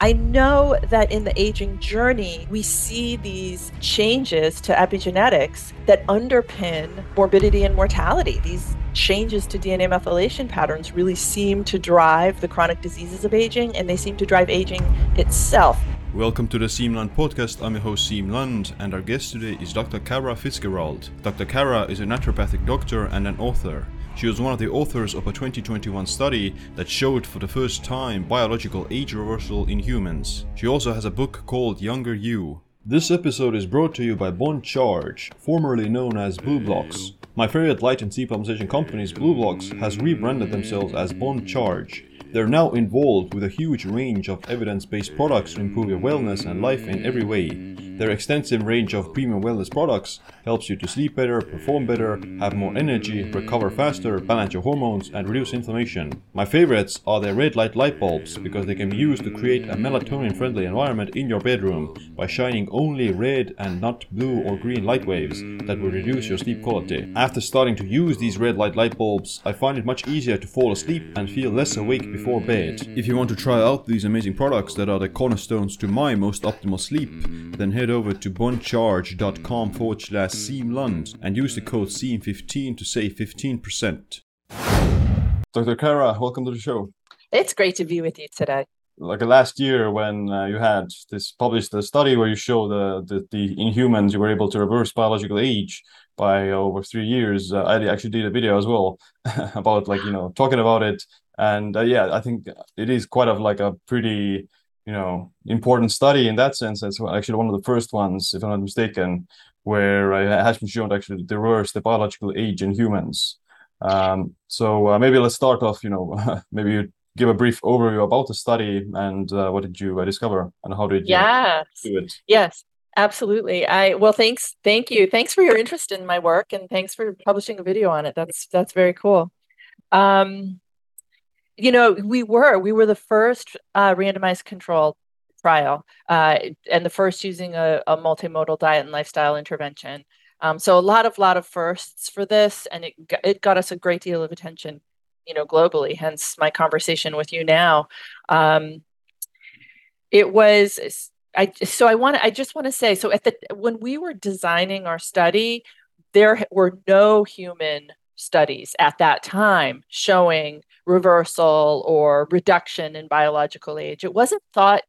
I know that in the aging journey, we see these changes to epigenetics that underpin morbidity and mortality. These changes to DNA methylation patterns really seem to drive the chronic diseases of aging, and they seem to drive aging itself. Welcome to the Siim Land podcast. I'm your host Siim Land, and our guest today is Dr. Kara Fitzgerald. Dr. Kara is a naturopathic doctor and an author. She was one of the authors of a 2021 study that showed for the first time biological age reversal in humans. She also has a book called Younger You. This episode is brought to you by Bon Charge, formerly known as BlueBlox. My favorite light and supplementation companies, BlueBlox, has rebranded themselves as Bon Charge. They're now involved with a huge range of evidence based products to improve your wellness and life in every way. Their extensive range of premium wellness products helps you to sleep better, perform better, have more energy, recover faster, balance your hormones, and reduce inflammation. My favorites are their red light light bulbs because they can be used to create a melatonin friendly environment in your bedroom by shining only red and not blue or green light waves that will reduce your sleep quality. After starting to use these red light light bulbs, I find it much easier to fall asleep and feel less awake before bed. If you want to try out these amazing products that are the cornerstones to my most optimal sleep, then head over to boncharge.com forward slash Siimland and use the code SIIM15 to save 15%. Dr. Kara, welcome to the show. It's great to be with you today. Like last year, when uh, you had this published the study where you show the, the, the in humans you were able to reverse biological age by over three years. Uh, I actually did a video as well about like you know talking about it, and uh, yeah, I think it is quite of like a pretty you know important study in that sense. It's actually one of the first ones, if I'm not mistaken, where it has been shown to actually reverse the biological age in humans. Um, so uh, maybe let's start off. You know, maybe you give a brief overview about the study and uh, what did you uh, discover and how did you yes. do it? Yes. Absolutely. I well thanks thank you. Thanks for your interest in my work and thanks for publishing a video on it. That's that's very cool. Um you know, we were we were the first uh, randomized control trial uh, and the first using a, a, multimodal diet and lifestyle intervention. Um, so a lot of lot of firsts for this, and it it got us a great deal of attention, you know, globally. Hence my conversation with you now. Um, it was I so I want I just want to say so at the when we were designing our study, there were no human studies at that time showing reversal or reduction in biological age. It wasn't thought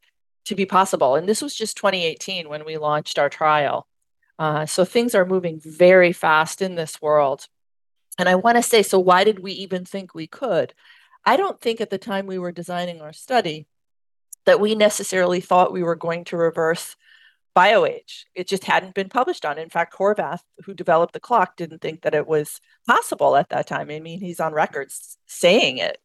to be possible. And this was just 2018 when we launched our trial. Uh, so things are moving very fast in this world. And I want to say so, why did we even think we could? I don't think at the time we were designing our study that we necessarily thought we were going to reverse bioage. It just hadn't been published on. In fact, Horvath, who developed the clock, didn't think that it was possible at that time. I mean, he's on record saying it.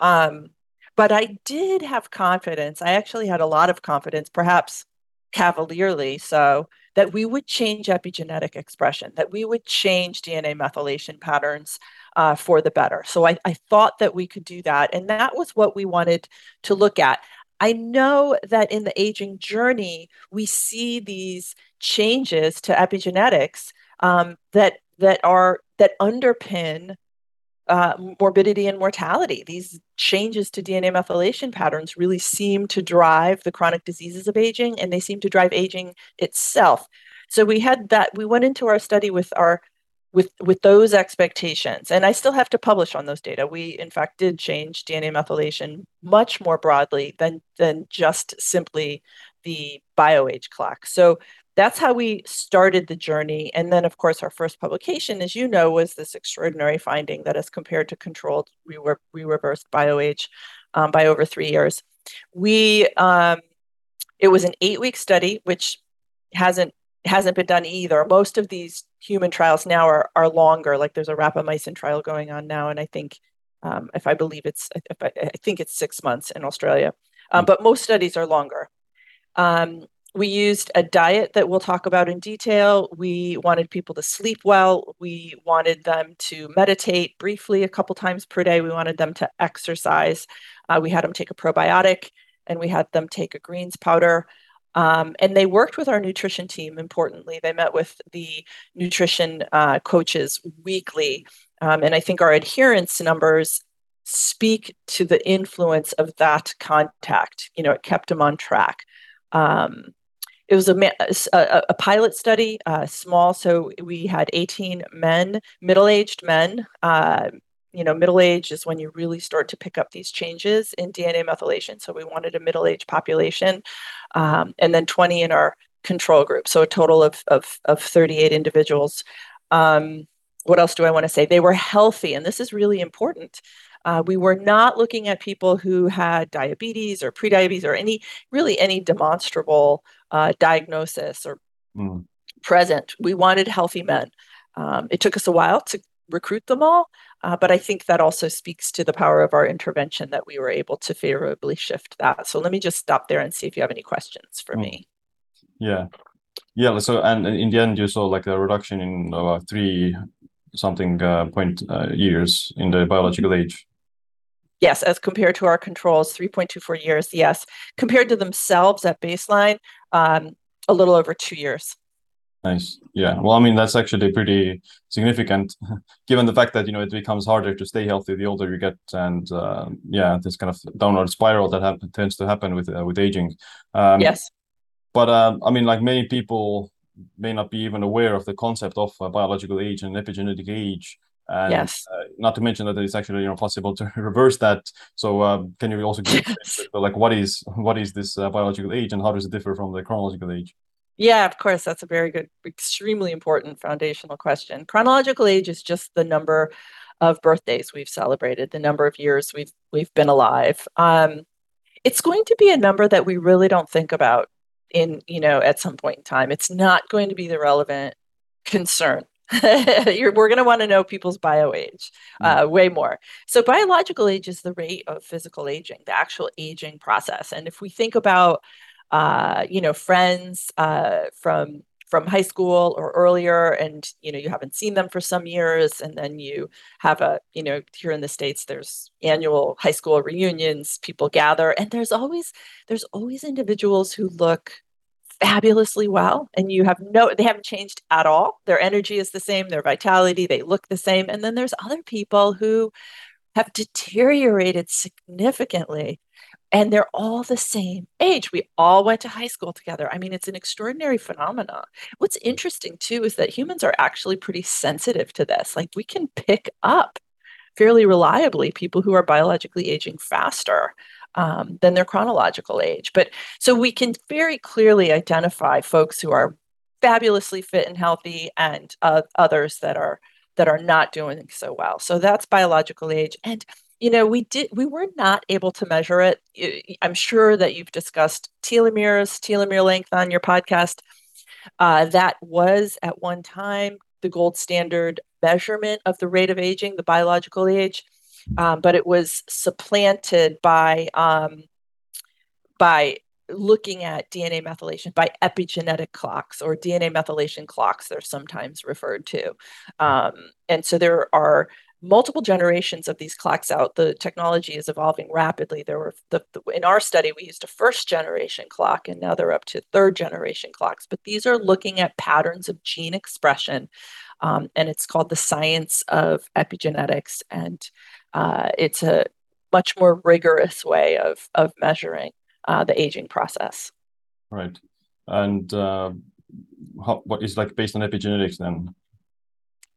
Um, but I did have confidence. I actually had a lot of confidence, perhaps cavalierly so, that we would change epigenetic expression, that we would change DNA methylation patterns uh, for the better. So I, I thought that we could do that. And that was what we wanted to look at. I know that in the aging journey, we see these changes to epigenetics um, that that are that underpin uh, morbidity and mortality. These changes to DNA methylation patterns really seem to drive the chronic diseases of aging, and they seem to drive aging itself. So we had that. We went into our study with our with with those expectations. And i still have to publish on those data. We in fact did change dna methylation much more broadly than than just simply the bioage clock. So that's how we started the journey. And then of course our first publication as you know was this extraordinary finding that as compared to controlled we were we reversed bioage um, by over three years. We um, it was an eight week study which hasn't hasn't been done either. Most of these human trials now are are longer. Like there's a rapamycin trial going on now, and I think um, if I believe it's I, I, think it's six months in Australia, um, but most studies are longer. Um, we used a diet that we'll talk about in detail. We wanted people to sleep well. We wanted them to meditate briefly a couple times per day. We wanted them to exercise. Uh, we had them take a probiotic and we had them take a greens powder. Um, and they worked with our nutrition team importantly. They met with the nutrition uh, coaches weekly. Um, and I think our adherence numbers speak to the influence of that contact. You know, it kept them on track. Um, it was a, a, a pilot study, uh, small. So we had 18 men, middle-aged men. Uh, you know, middle age is when you really start to pick up these changes in DNA methylation. So we wanted a middle-aged population, um, and then 20 in our control group. So a total of of, of 38 individuals. Um, what else do I want to say? They were healthy, and this is really important. Uh, we were not looking at people who had diabetes or prediabetes or any really any demonstrable uh, diagnosis or mm. present. We wanted healthy men. Um, it took us a while to recruit them all, uh, but I think that also speaks to the power of our intervention that we were able to favorably shift that. So let me just stop there and see if you have any questions for mm. me. Yeah, yeah. So and in the end, you saw like a reduction in uh, three something uh, point uh, years in the biological age. Yes, as compared to our controls, 3.24 years. Yes, compared to themselves at baseline, um, a little over two years. Nice. Yeah. Well, I mean, that's actually pretty significant, given the fact that you know it becomes harder to stay healthy the older you get, and uh, yeah, this kind of downward spiral that happen, tends to happen with uh, with aging. Um, yes. But uh, I mean, like many people may not be even aware of the concept of uh, biological age and epigenetic age. And, yes. Uh, not to mention that it's actually you know possible to reverse that. So uh, can you also give yes. like what is what is this uh, biological age and how does it differ from the chronological age? Yeah, of course. That's a very good, extremely important foundational question. Chronological age is just the number of birthdays we've celebrated, the number of years we've we've been alive. Um, it's going to be a number that we really don't think about in you know at some point in time. It's not going to be the relevant concern we're going to want to know people's bio age uh, mm. way more. So, biological age is the rate of physical aging, the actual aging process. And if we think about, uh, you know, friends uh, from from high school or earlier, and you know, you haven't seen them for some years, and then you have a, you know, here in the states, there's annual high school reunions, people gather, and there's always there's always individuals who look fabulously well and you have no they haven't changed at all. Their energy is the same their vitality they look the same and then there's other people who have deteriorated significantly and they're all the same age we all went to high school together i mean it's an extraordinary phenomenon what's interesting too is that humans are actually pretty sensitive to this like we can pick up fairly reliably people who are biologically aging faster um, than their chronological age. But so we can very clearly identify folks who are fabulously fit and healthy and uh, others that are that are not doing so well. So that's biological age. And you know, we did we were not able to measure it. I'm sure that you've discussed telomeres, telomere length on your podcast. Uh, that was at one time the gold standard measurement of the rate of aging, the biological age um, but it was supplanted by um, by looking at DNA methylation by epigenetic clocks or DNA methylation clocks. They're sometimes referred to, um, and so there are multiple generations of these clocks out. The technology is evolving rapidly. There were the, the, in our study we used a first generation clock, and now they're up to third generation clocks. But these are looking at patterns of gene expression, um, and it's called the science of epigenetics. And uh, it's a much more rigorous way of of measuring uh, the aging process. Right, and uh, how, what is like based on epigenetics then?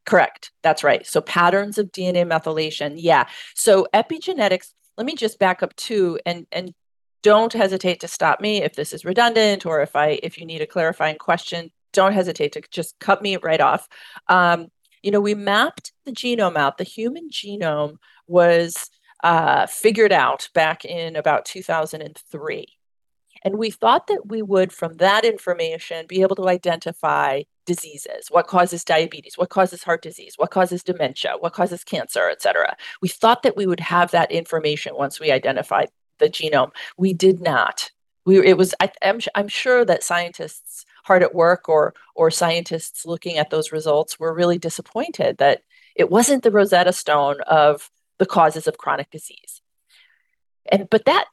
Correct. That's right. So patterns of DNA methylation. Yeah. So epigenetics. Let me just back up too, and and don't hesitate to stop me if this is redundant or if I if you need a clarifying question. Don't hesitate to just cut me right off. Um, you know, we mapped the genome out, the human genome was uh, figured out back in about 2003. And we thought that we would, from that information, be able to identify diseases what causes diabetes what causes heart disease what causes dementia what causes cancer et cetera. We thought that we would have that information once we identified the genome. We did not. We it was I, I'm, I'm sure that scientists hard at work or or scientists looking at those results were really disappointed that it wasn't the rosetta stone of the causes of chronic disease. And but that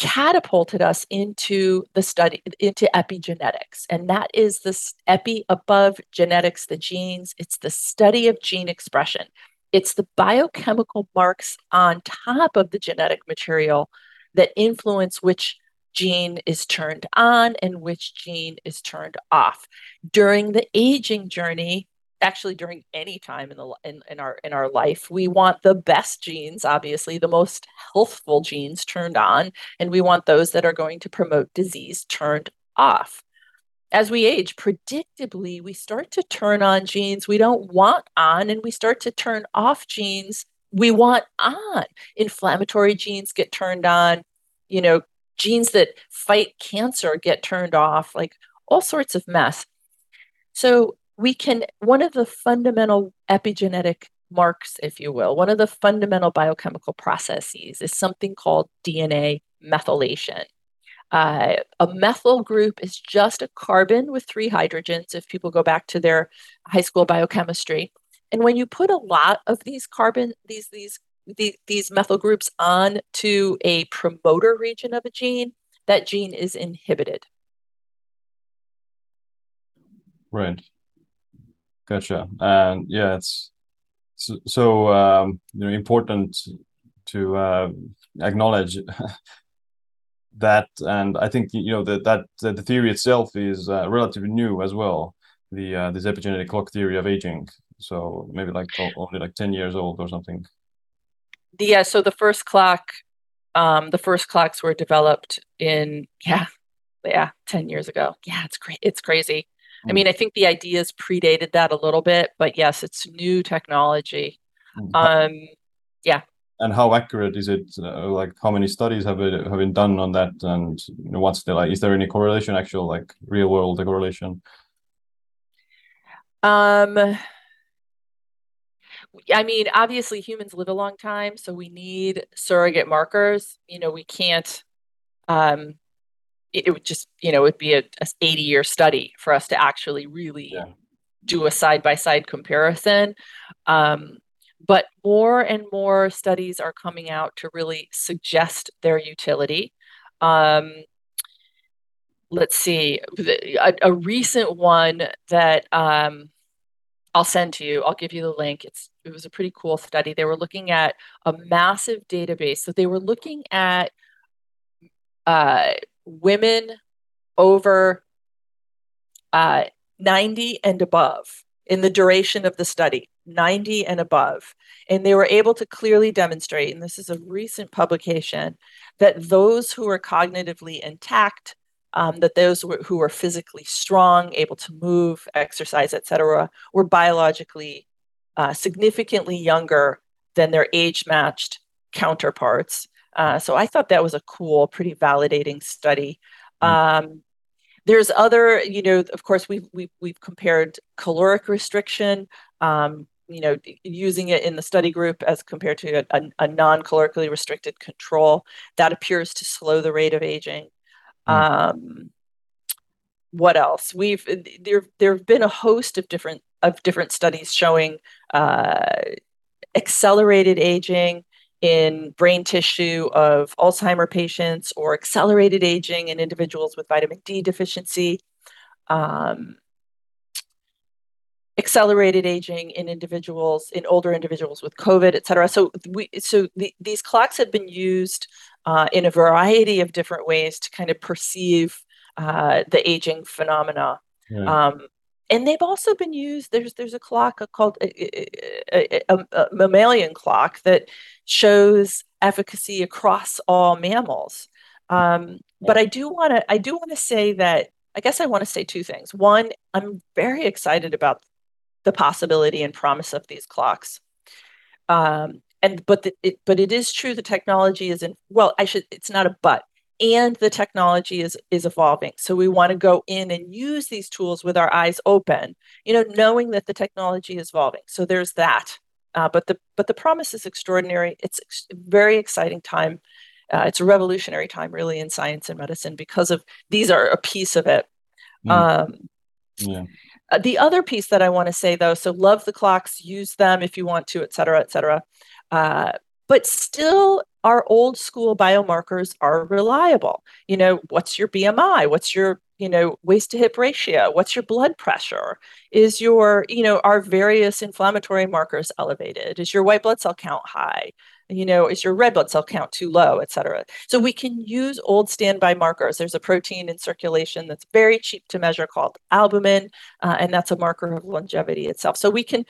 catapulted us into the study into epigenetics and that is this epi above genetics the genes it's the study of gene expression It's the biochemical marks on top of the genetic material that influence which gene is turned on and which gene is turned off. During the aging journey, actually during any time in the in, in our in our life we want the best genes obviously the most healthful genes turned on and we want those that are going to promote disease turned off. As we age predictably we start to turn on genes we don't want on and we start to turn off genes we want on. Inflammatory genes get turned on you know genes that fight cancer get turned off like all sorts of mess. So we can, one of the fundamental epigenetic marks, if you will, one of the fundamental biochemical processes is something called DNA methylation. Uh, a methyl group is just a carbon with three hydrogens, if people go back to their high school biochemistry. And when you put a lot of these carbon, these, these, these, these methyl groups on to a promoter region of a gene, that gene is inhibited. Right. Gotcha. And yeah, it's so, so um, you know important to uh, acknowledge that, and I think you know that that, that the theory itself is uh, relatively new as well. The uh, this epigenetic clock theory of aging. So maybe like only like ten years old or something. Yeah. So the first clock, um, the first clocks were developed in yeah, yeah, ten years ago. Yeah, it's great. It's crazy. I mean, I think the ideas predated that a little bit, but yes, it's new technology. Mm-hmm. Um, yeah. And how accurate is it? Uh, like, how many studies have it, have been done on that? And you know, what's the like? Is there any correlation, actual like real world correlation? Um, I mean, obviously, humans live a long time, so we need surrogate markers. You know, we can't um, it would just you know it'd be a, a 80 year study for us to actually really yeah. do a side by side comparison. Um, but more and more studies are coming out to really suggest their utility. Um, let's see a, a, recent one that um, i'll send to you i'll give you the link. It's it was a pretty cool study. They were looking at a massive database. So they were looking at uh, women over uh, 90 and above in the duration of the study, 90 and above. And they were able to clearly demonstrate, and this is a recent publication, that those who were cognitively intact, um, that those who were physically strong, able to move, exercise, etc., were biologically uh, significantly younger than their age matched counterparts. Uh, so I thought that was a cool, pretty validating study. Mm-hmm. Um, there's other, you know, of course, we've we've, we've compared caloric restriction, um, you know, using it in the study group as compared to a, a, non-calorically restricted control. That appears to slow the rate of aging. Mm. Um, what else? We've there there have been a host of different of different studies showing uh, accelerated aging in brain tissue of Alzheimer patients or accelerated aging in individuals with vitamin D deficiency, um, accelerated aging in individuals, in older individuals with COVID, et cetera. So, we, so the, these clocks have been used uh, in a variety of different ways to kind of perceive uh, the aging phenomena. Yeah. Um, and they've also been used. There's there's a clock uh, called a, a, a, mammalian clock that shows efficacy across all mammals. Um, but I do want to I do want to say that I guess I want to say two things. One, I'm very excited about the possibility and promise of these clocks. Um, and but the, it, but it is true the technology is in well I should it's not a but and the technology is is evolving. So we want to go in and use these tools with our eyes open you know knowing that the technology is evolving. So there's that. Uh, but the but the promise is extraordinary. It's a very exciting time. Uh, it's a revolutionary time really in science and medicine because of these are a piece of it. Mm. um, yeah. Uh, the other piece that i want to say though so love the clocks use them if you want to et cetera et cetera. Uh, but still our old school biomarkers are reliable. You know, what's your BMI? What's your you know waist to hip ratio? What's your blood pressure? Is your you know are various inflammatory markers elevated? Is your white blood cell count high? You know is your red blood cell count too low et cetera. So we can use old standby markers. There's a protein in circulation that's very cheap to measure called albumin uh, and that's a marker of longevity itself. So we can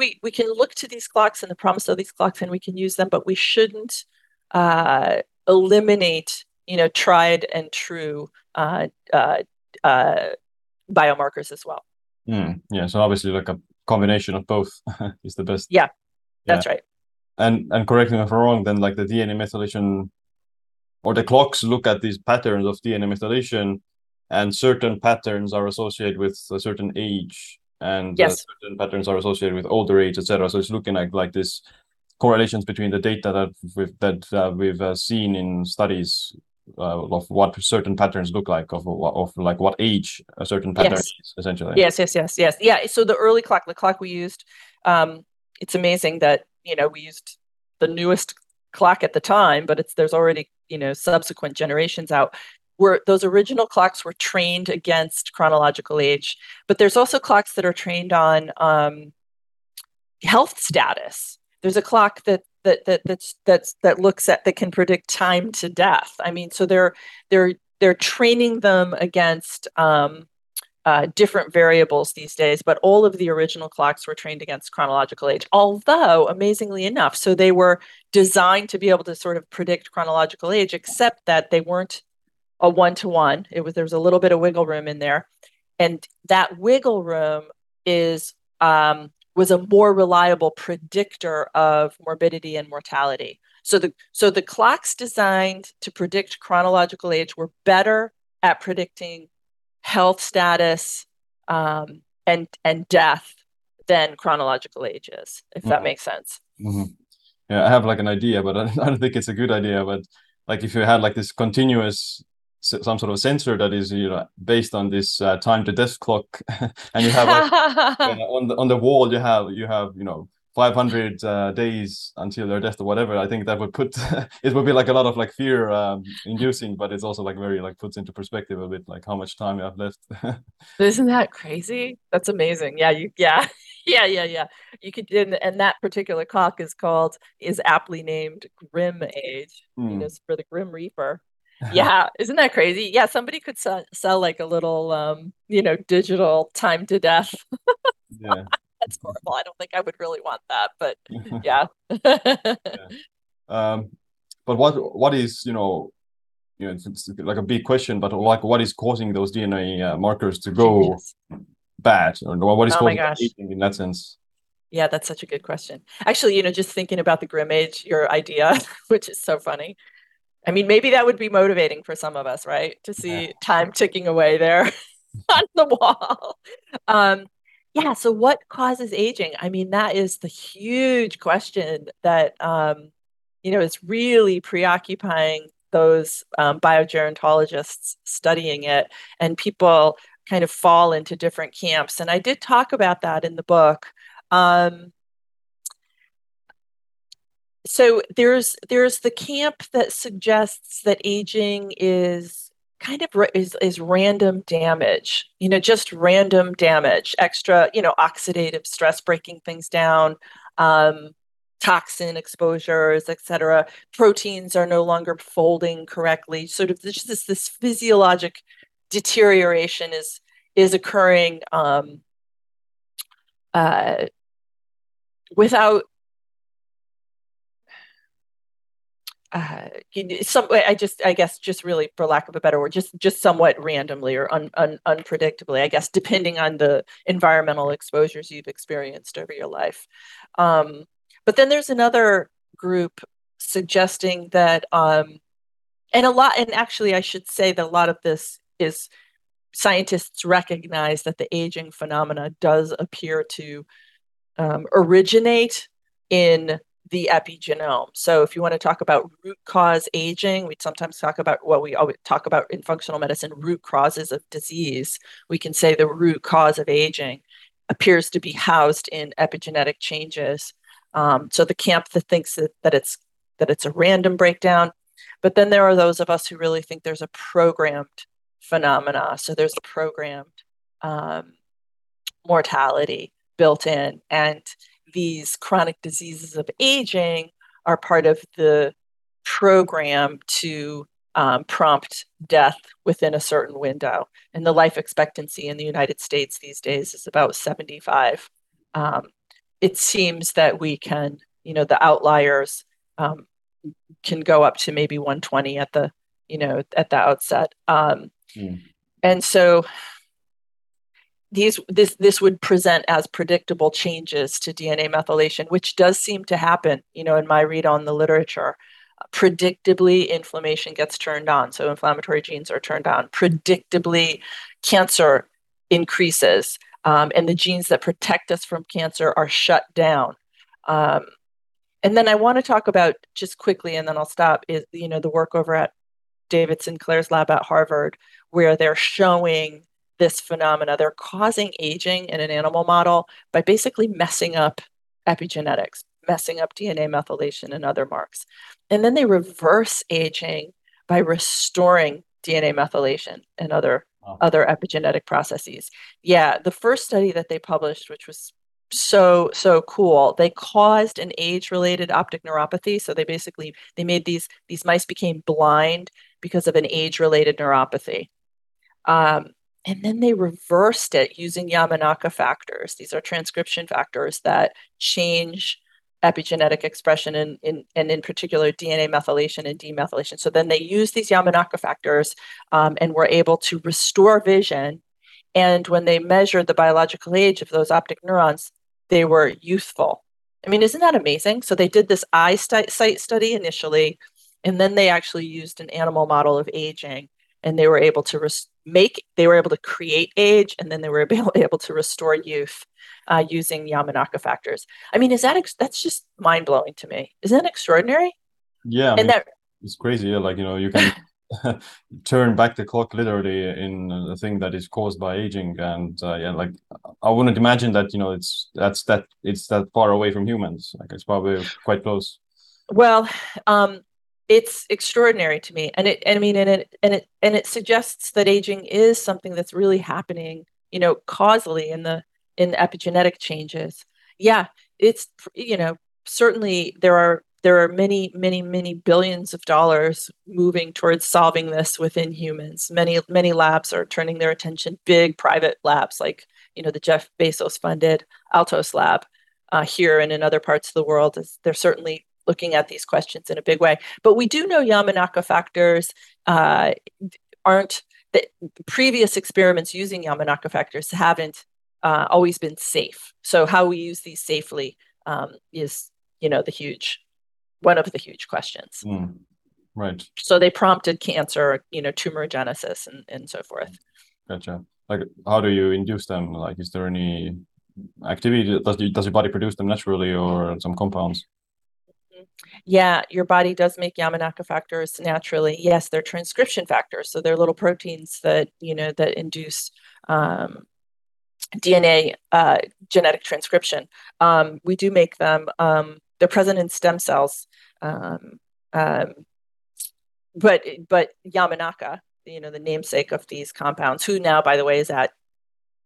we we can look to these clocks and the promise of these clocks and we can use them but we shouldn't uh, eliminate you know tried and true uh, uh, uh, biomarkers as well. Mm, yeah, so obviously, like a combination of both is the best. Yeah, that's yeah. right. And and correct me if I'm wrong. Then, like the DNA methylation, or the clocks look at these patterns of DNA methylation, and certain patterns are associated with a certain age, and uh, yes. uh, certain patterns are associated with older age, etc. So it's looking at like this correlations between the data that we've that uh, we've uh, seen in studies uh, of what certain patterns look like of of like what age a certain pattern yes. is essentially yes yes yes yes yeah so the early clock the clock we used um it's amazing that you know we used the newest clock at the time but it's there's already you know subsequent generations out where those original clocks were trained against chronological age but there's also clocks that are trained on um, health status there's a clock that that that that's that's that looks at that can predict time to death. I mean, so they're they're they're training them against um, uh, different variables these days, but all of the original clocks were trained against chronological age. Although, amazingly enough, so they were designed to be able to sort of predict chronological age, except that they weren't a one to one. It was there was a little bit of wiggle room in there, and that wiggle room is um, was a more reliable predictor of morbidity and mortality. So the so the clocks designed to predict chronological age were better at predicting health status um, and and death than chronological age is, if that mm-hmm. makes sense. Mm-hmm. Yeah, I have like an idea, but I don't think it's a good idea. But like if you had like this continuous some sort of sensor that is you know based on this uh, time to death clock. And you have like, on the on the wall you have you have you know 500 uh, days until their death or whatever. I think that would put it would be like a lot of like fear um, inducing but it's also like very like puts into perspective a bit like how much time you have left. Isn't that crazy? That's amazing. Yeah you yeah. Yeah yeah yeah. You could and, and that particular clock is called is aptly named grim age mm. you know for the grim reaper yeah isn't that crazy yeah somebody could sell, sell like a little um you know digital time to death yeah that's horrible i don't think i would really want that but yeah. yeah. um but what what is you know you know it's, like a big question but like what is causing those dna uh, markers to go yes. bad or what is oh causing in that sense yeah, that's such a good question. Actually, you know, just thinking about the grim age, your idea, which is so funny. I mean, maybe that would be motivating for some of us, right? To see yeah. time ticking away there on the wall. Um, yeah. So, what causes aging? I mean, that is the huge question that um, you know is really preoccupying those um, biogerontologists studying it, and people kind of fall into different camps. And I did talk about that in the book. Um, so there's there's the camp that suggests that aging is kind of is, is random damage you know just random damage extra you know oxidative stress breaking things down um, toxin exposures etc proteins are no longer folding correctly. Sort of just this this physiologic deterioration is is occurring um, uh, without uh, some I just I guess just really for lack of a better word just just somewhat randomly or un, un, unpredictably I guess depending on the environmental exposures you've experienced over your life. Um, but then there's another group suggesting that um, and a lot and actually I should say that a lot of this is scientists recognize that the aging phenomena does appear to um, originate in the epigenome. So, if you want to talk about root cause aging, we sometimes talk about what we always talk about in functional medicine root causes of disease. We can say the root cause of aging appears to be housed in epigenetic changes. Um, so, the camp that thinks that, that it's that it's a random breakdown. But then there are those of us who really think there's a programmed phenomena. So there's a programmed um, mortality built in. And these chronic diseases of aging are part of the program to um, prompt death within a certain window. And the life expectancy in the United States these days is about 75. Um, it seems that we can, you know, the outliers um, can go up to maybe 120 at the, you know, at the outset. Mm. And so these this this would present as predictable changes to DNA methylation, which does seem to happen, you know, in my read on the literature. Predictably inflammation gets turned on so inflammatory genes are turned on. Predictably cancer increases um, and the genes that protect us from cancer are shut down. Um, and then i want to talk about just quickly and then i'll stop is you know the work over at david sinclair's lab at harvard where they're showing this phenomena they're causing aging in an animal model by basically messing up epigenetics messing up DNA methylation and other marks. And then they reverse aging by restoring DNA methylation and other wow. other epigenetic processes. Yeah, the first study that they published, which was so so cool, they caused an age-related optic neuropathy. So they basically they made these these mice became blind because of an age-related neuropathy. Um, and then they reversed it using Yamanaka factors. These are transcription factors that change epigenetic expression and in, in particular DNA methylation and demethylation. So then they use these Yamanaka factors um, and were able to restore vision. And when they measured the biological age of those optic neurons, they were youthful. I mean, isn't that amazing? So they did this eye eyesight study initially, and then they actually used an animal model of aging, and they were able to res- make, they were able to create age, and then they were able, able to restore youth uh, using Yamanaka factors. I mean, is that ex- that's just mind blowing to me? Isn't that extraordinary? Yeah, I and mean, that it's crazy. Yeah, like you know, you can turn back the clock literally in a thing that is caused by aging, and uh, yeah, like I wouldn't imagine that you know it's that's that it's that far away from humans. Like it's probably quite close. Well, um, it's extraordinary to me and it and i mean and it and it and it suggests that aging is something that's really happening you know causally in the in epigenetic changes. Yeah, it's you know certainly there are there are many many many billions of dollars moving towards solving this within humans. Many many labs are turning their attention. Big private labs like you know the Jeff Bezos funded Altos Lab uh, here and in other parts of the world. They're certainly looking at these questions in a big way. But we do know Yamanaka factors uh, aren't that previous experiments using Yamanaka factors haven't uh, always been safe. So how we use these safely um, is, you know, the huge, one of the huge questions. Mm, right. So they prompted cancer, you know, tumorigenesis and, and so forth. Gotcha. Like, how do you induce them? Like, is there any activity? Does, does your body produce them naturally or some compounds? Yeah, your body does make Yamanaka factors naturally. Yes, they're transcription factors, so they're little proteins that you know that induce um, DNA uh, genetic transcription. Um, we do make them. Um, they're present in stem cells, um, um, but but Yamanaka, you know, the namesake of these compounds, who now, by the way, is at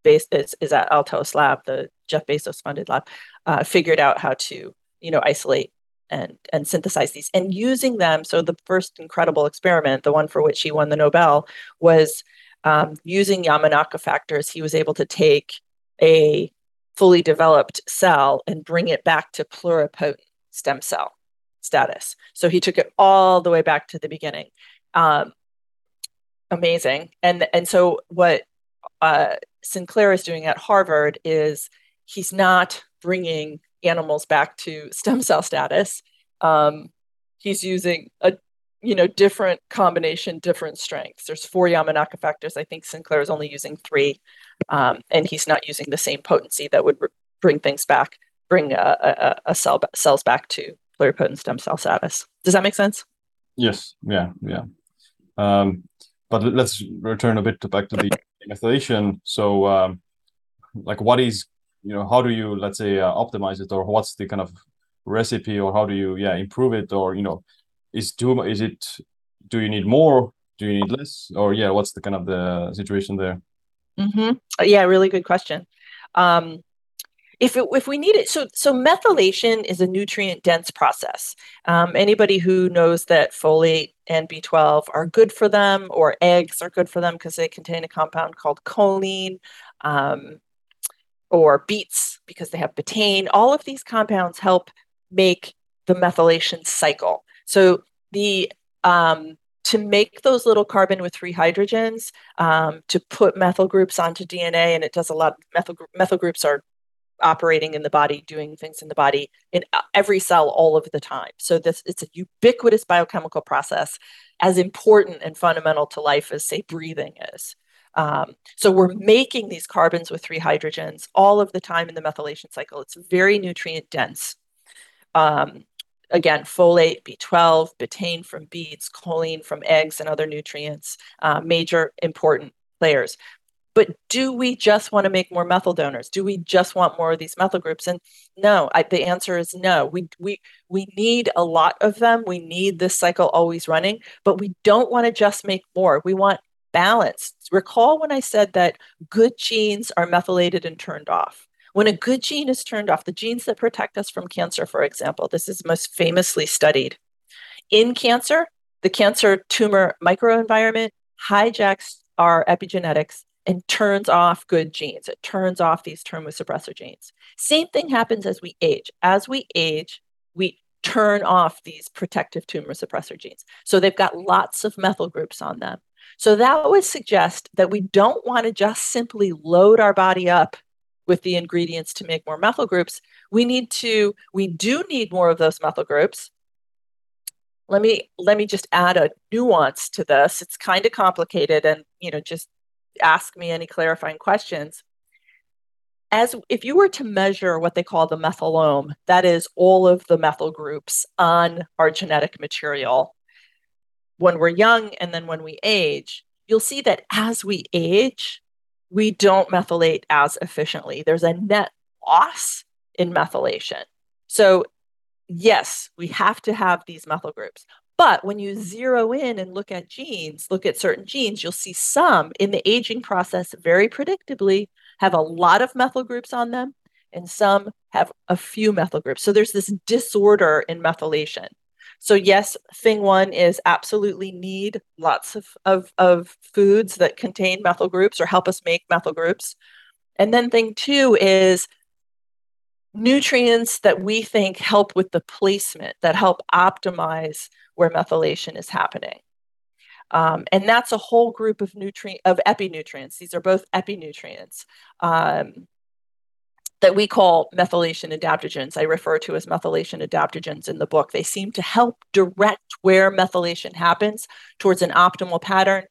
base is, is at Altos Lab, the Jeff Bezos funded lab, uh, figured out how to you know isolate and and synthesize these and using them. So the first incredible experiment, the one for which he won the Nobel, was um, using Yamanaka factors, he was able to take a fully developed cell and bring it back to pluripotent stem cell status. So he took it all the way back to the beginning. Um, amazing. And and so what uh, Sinclair is doing at Harvard is he's not bringing animals back to stem cell status. Um, he's using a you know, different combination, different strengths. There's four Yamanaka factors. I think Sinclair is only using three, um, and he's not using the same potency that would bring things back, bring a, a, a cell cells back to pluripotent stem cell status. Does that make sense? Yes. Yeah. Yeah. Um, but let's return a bit to back to the methylation. So, um, like, what is you know, how do you let's say uh, optimize it, or what's the kind of recipe or how do you yeah improve it or you know is too is it do you need more? Do you need less? Or yeah what's the kind of the situation there? Mm-hmm. yeah really good question. Um, if it, if we need it so so methylation is a nutrient dense process. Um, anybody who knows that folate and b12 are good for them or eggs are good for them because they contain a compound called choline um, or beets because they have betaine all of these compounds help make the methylation cycle so the um, to make those little carbon with three hydrogens um, to put methyl groups onto DNA, and it does a lot. Methyl methyl groups are operating in the body, doing things in the body in uh, every cell all of the time. So this it's a ubiquitous biochemical process, as important and fundamental to life as say breathing is. Um, so we're making these carbons with three hydrogens all of the time in the methylation cycle. It's very nutrient dense. Um, again, folate, B12, betaine from beets, choline from eggs and other nutrients, uh, major important players. But do we just want to make more methyl donors? Do we just want more of these methyl groups? And no, I, the answer is no. We we we need a lot of them. We need this cycle always running, but we don't want to just make more. We want balance. Recall when I said that good genes are methylated and turned off. When a good gene is turned off, the genes that protect us from cancer, for example, this is most famously studied. In cancer, the cancer tumor microenvironment hijacks our epigenetics and turns off good genes. It turns off these suppressor genes. Same thing happens as we age. As we age, we turn off these protective tumor suppressor genes. So they've got lots of methyl groups on them. So that would suggest that we don't want to just simply load our body up with the ingredients to make more methyl groups, we need to, we do need more of those methyl groups. Let me let me just add a nuance to this. It's kind of complicated and you know, just ask me any clarifying questions. As if you were to measure what they call the methylome, that is all of the methyl groups on our genetic material when we're young and then when we age, you'll see that as we age, we don't methylate as efficiently. There's a net loss in methylation. So, yes, we have to have these methyl groups. But when you zero in and look at genes, look at certain genes, you'll see some in the aging process very predictably have a lot of methyl groups on them, and some have a few methyl groups. So there's this disorder in methylation. So yes, thing one is absolutely need lots of, of, of foods that contain methyl groups or help us make methyl groups. And then thing two is nutrients that we think help with the placement, that help optimize where methylation is happening. Um, and that's a whole group of nutrient of epinutrients. These are both epinutrients. Um, that we call methylation adaptogens. I refer to as methylation adaptogens in the book. They seem to help direct where methylation happens towards an optimal pattern.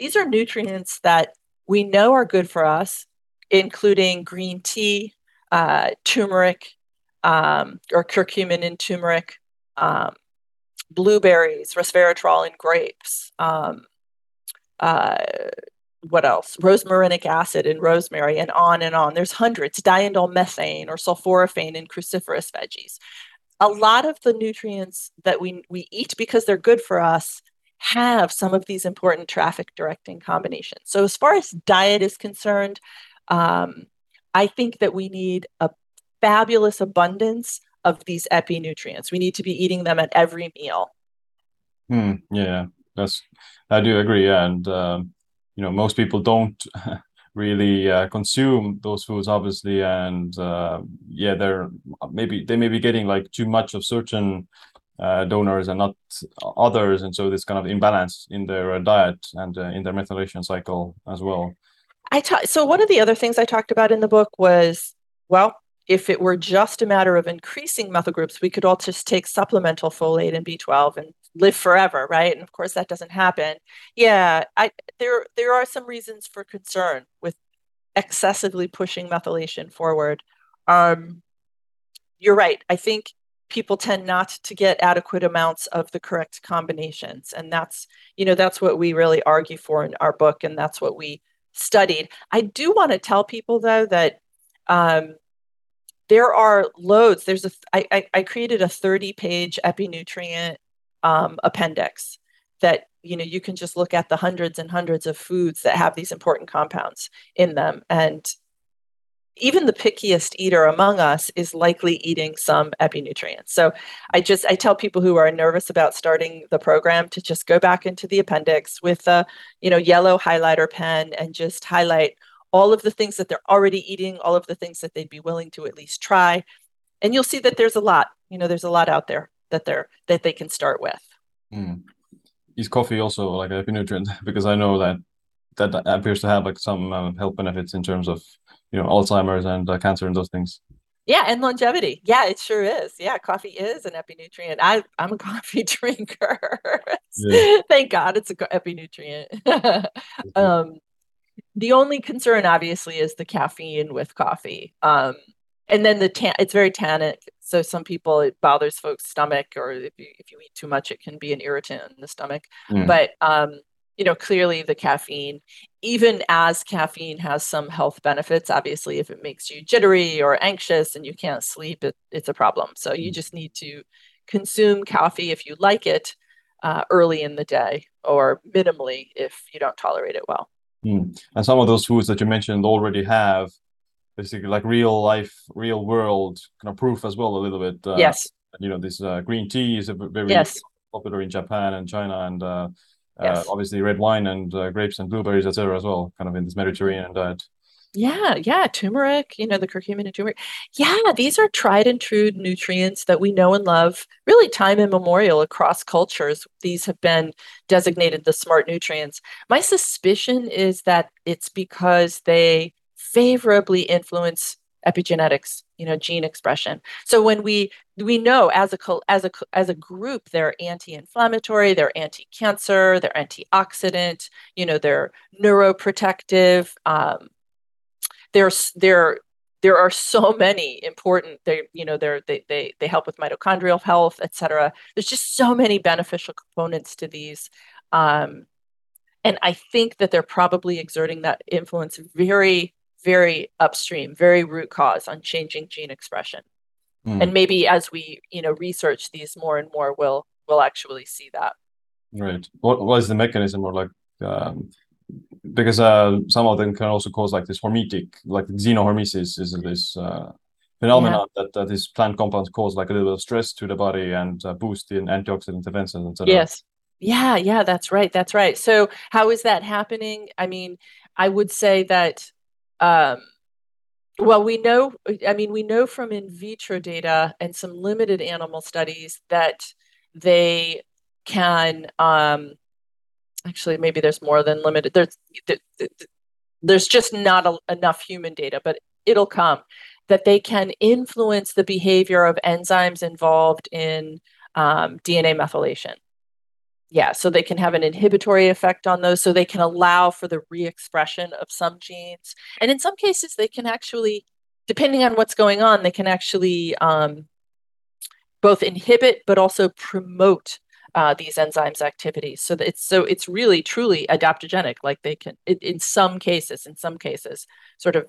These are nutrients that we know are good for us, including green tea, uh, turmeric, um, or curcumin in turmeric, um, blueberries, resveratrol in grapes, um, uh, what else? Rosmarinic acid in rosemary, and on and on. There's hundreds. Diindolylmethane or sulforaphane in cruciferous veggies. A lot of the nutrients that we, we eat because they're good for us have some of these important traffic directing combinations. So, as far as diet is concerned, um, I think that we need a fabulous abundance of these epi nutrients. We need to be eating them at every meal. Hmm, yeah, that's I do agree. And um, you know most people don't really uh, consume those foods obviously and uh, yeah they're maybe they may be getting like too much of certain uh, donors and not others and so this kind of imbalance in their uh, diet and uh, in their methylation cycle as well. I ta- so one of the other things i talked about in the book was well if it were just a matter of increasing methyl groups we could all just take supplemental folate and b12 and live forever, right? And of course that doesn't happen. Yeah, I there there are some reasons for concern with excessively pushing methylation forward. Um, you're right. I think people tend not to get adequate amounts of the correct combinations, and that's you know that's what we really argue for in our book, and that's what we studied. I do want to tell people though that um, there are loads. There's a I, I, I created a 30 page epinutrient um, appendix that you know you can just look at the hundreds and hundreds of foods that have these important compounds in them and even the pickiest eater among us is likely eating some epinutrients. So I just I tell people who are nervous about starting the program to just go back into the appendix with a you know yellow highlighter pen and just highlight all of the things that they're already eating, all of the things that they'd be willing to at least try. And you'll see that there's a lot, you know, there's a lot out there that they're that they can start with. Mm. Is coffee also like a nutrient? Because I know that that appears to have like some um, health benefits in terms of you know Alzheimer's and uh, cancer and those things. Yeah, and longevity. Yeah, it sure is. Yeah, coffee is an epinutrient. I I'm a coffee drinker. yeah. Thank God it's a epinutrient. um, the only concern, obviously, is the caffeine with coffee. Um, and then the tan it's very tannic so some people it bothers folks stomach or if you, if you eat too much it can be an irritant in the stomach mm. but um, you know, clearly the caffeine, even as caffeine has some health benefits, obviously, if it makes you jittery or anxious and you can't sleep, it, it's a problem. So you mm. just need to consume coffee if you like it uh, early in the day or minimally if you don't tolerate it well. Mm. And some of those foods that you mentioned already have basically like real life, real world kind of proof as well, a little bit. Uh, yes. You know, this uh, green tea is a very yes. popular in Japan and China and uh, Yes. Uh, obviously, red wine and uh, grapes and blueberries, etc., as well, kind of in this Mediterranean diet. Yeah, yeah, turmeric, you know, the curcumin and turmeric. Yeah, these are tried and true nutrients that we know and love, really time immemorial across cultures. These have been designated the smart nutrients. My suspicion is that it's because they favorably influence epigenetics you know gene expression. So when we we know as a as a as a group they're anti-inflammatory they're anti-cancer they're antioxidant you know they're neuroprotective um, there's there there are so many important they you know they're they they, they help with mitochondrial health et cetera. There's just so many beneficial components to these um, and i think that they're probably exerting that influence very very upstream, very root cause on changing gene expression. Mm. And maybe as we, you know, research these more and more, we'll we'll actually see that. Right. What what is the mechanism, or like um, because uh, some of them can also cause like this hormetic, like xenohormesis, is this uh, phenomenon yeah. that, that these plant compounds cause like a little bit of stress to the body and uh, boost in antioxidant defenses, etc. Yes. Yeah, yeah, that's right. That's right. So, how is that happening? I mean, I would say that um, well, we know, I mean, we know from in vitro data and some limited animal studies that they can, um, actually, maybe there's more than limited. There's, there's just not a, enough human data, but it'll come that they can influence the behavior of enzymes involved in um, DNA methylation yeah, so they can have an inhibitory effect on those. So they can allow for the re-expression of some genes, and in some cases, they can actually, depending on what's going on, they can actually um, both inhibit but also promote uh, these enzymes activities. So it's so it's really truly adaptogenic. Like they can, in some cases, in some cases, sort of,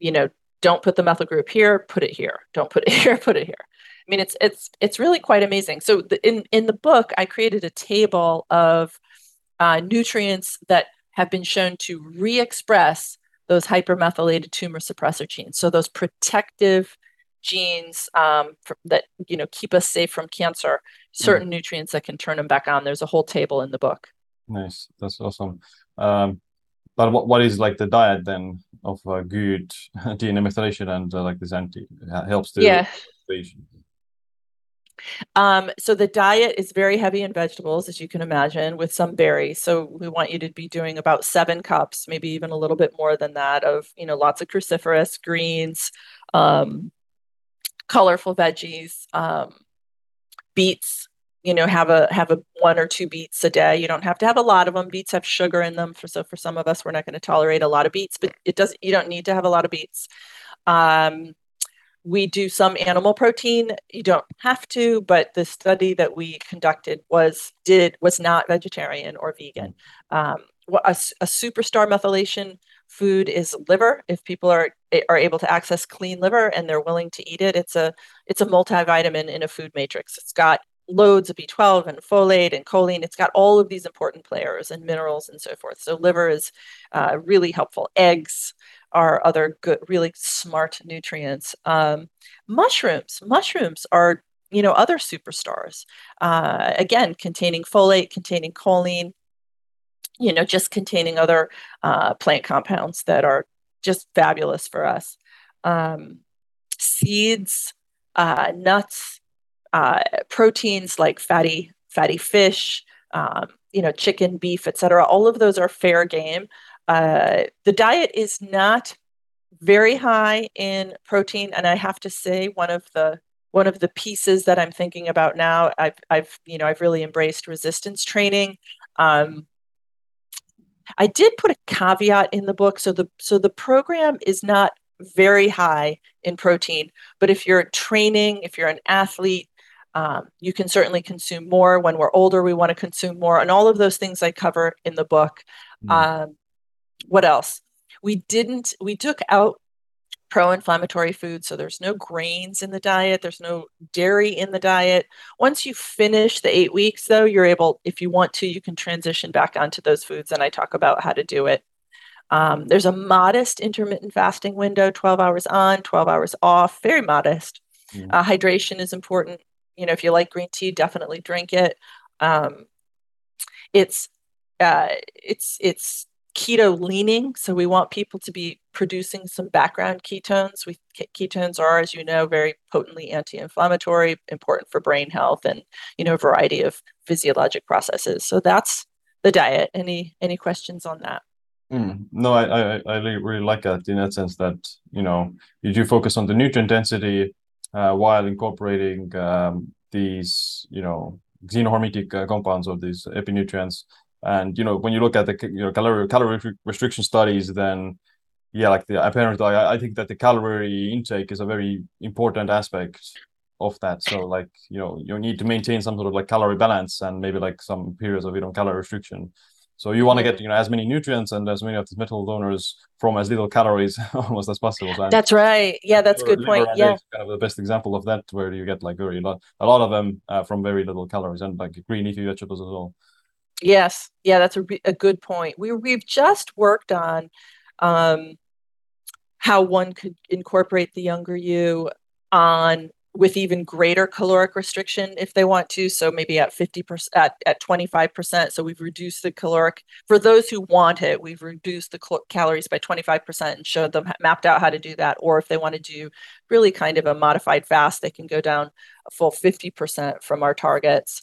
you know, don't put the methyl group here, put it here. Don't put it here, put it here. I mean, it's it's it's really quite amazing. So the, in in the book, I created a table of uh, nutrients that have been shown to re-express those hypermethylated tumor suppressor genes. So those protective genes um, for, that you know keep us safe from cancer. Certain mm. nutrients that can turn them back on. There's a whole table in the book. Nice, that's awesome. Um, but what, what is like the diet then of uh, good DNA methylation and uh, like this anti helps to yeah. Um, so the diet is very heavy in vegetables, as you can imagine, with some berries. So we want you to be doing about seven cups, maybe even a little bit more than that, of you know lots of cruciferous greens, um, colorful veggies, um, beets. You know, have a have a one or two beets a day. You don't have to have a lot of them. Beets have sugar in them, for so for some of us, we're not going to tolerate a lot of beets, but it doesn't You don't need to have a lot of beets. Um, we do some animal protein you don't have to but the study that we conducted was did was not vegetarian or vegan um, a, a superstar methylation food is liver if people are are able to access clean liver and they're willing to eat it, it's a it's a multivitamin in a food matrix. It's got loads of B12 and folate and choline. It's got all of these important players and minerals and so forth. So liver is uh, really helpful. Eggs are other good, really smart nutrients. Um, mushrooms, mushrooms are you know other superstars. Uh, again, containing folate, containing choline. You know, just containing other uh, plant compounds that are just fabulous for us. Um, seeds, uh, nuts, uh, proteins like fatty fatty fish, um, you know, chicken, beef, etc. All of those are fair game. Uh, the diet is not very high in protein, and I have to say, one of the one of the pieces that I'm thinking about now, I've, I've you know, I've really embraced resistance training. Um, I did put a caveat in the book, so the so the program is not very high in protein, but if you're training, if you're an athlete, um, you can certainly consume more. When we're older, we want to consume more, and all of those things I cover in the book. Mm. Um, what else? We didn't. We took out pro-inflammatory foods, so there's no grains in the diet. There's no dairy in the diet. Once you finish the eight weeks, though, you're able, if you want to, you can transition back onto those foods, and I talk about how to do it. Um, there's a modest intermittent fasting window 12 hours on, 12 hours off, very modest. Mm. Uh, hydration is important you know, if you like green tea, definitely drink it. Um, it's uh, it's it's keto leaning, so we want people to be producing some background ketones. We ketones are, as you know, very potently anti-inflammatory, important for brain health, and you know, a variety of physiologic processes. So that's the diet. Any any questions on that? Mm. No, I, I I really like that in that sense that you know you do focus on the nutrient density uh, while incorporating um, these, you know, xenohormetic uh, compounds or these epinutrients. And you know, when you look at the you know calorie calorie restriction studies, then yeah, like the apparently, I, I think that the calorie intake is a very important aspect of that. So like you know, you need to maintain some sort of like calorie balance and maybe like some periods of you know calorie restriction. So you want to get you know as many nutrients and as many of these methyl donors from as little calories almost as possible. So that's right. Yeah, that's a good point. Yeah, kind of the best example of that, where you get like very lot, a lot of them uh, from very little calories and like green leafy vegetables as well. Yes, yeah, that's a, a good point. We we've just worked on um, how one could incorporate the younger you on with even greater caloric restriction if they want to. So maybe at 50%, at, at 25%. So we've reduced the caloric, for those who want it, we've reduced the cal- calories by 25% and showed them, mapped out how to do that. Or if they want to do really kind of a modified fast, they can go down a full 50% from our targets.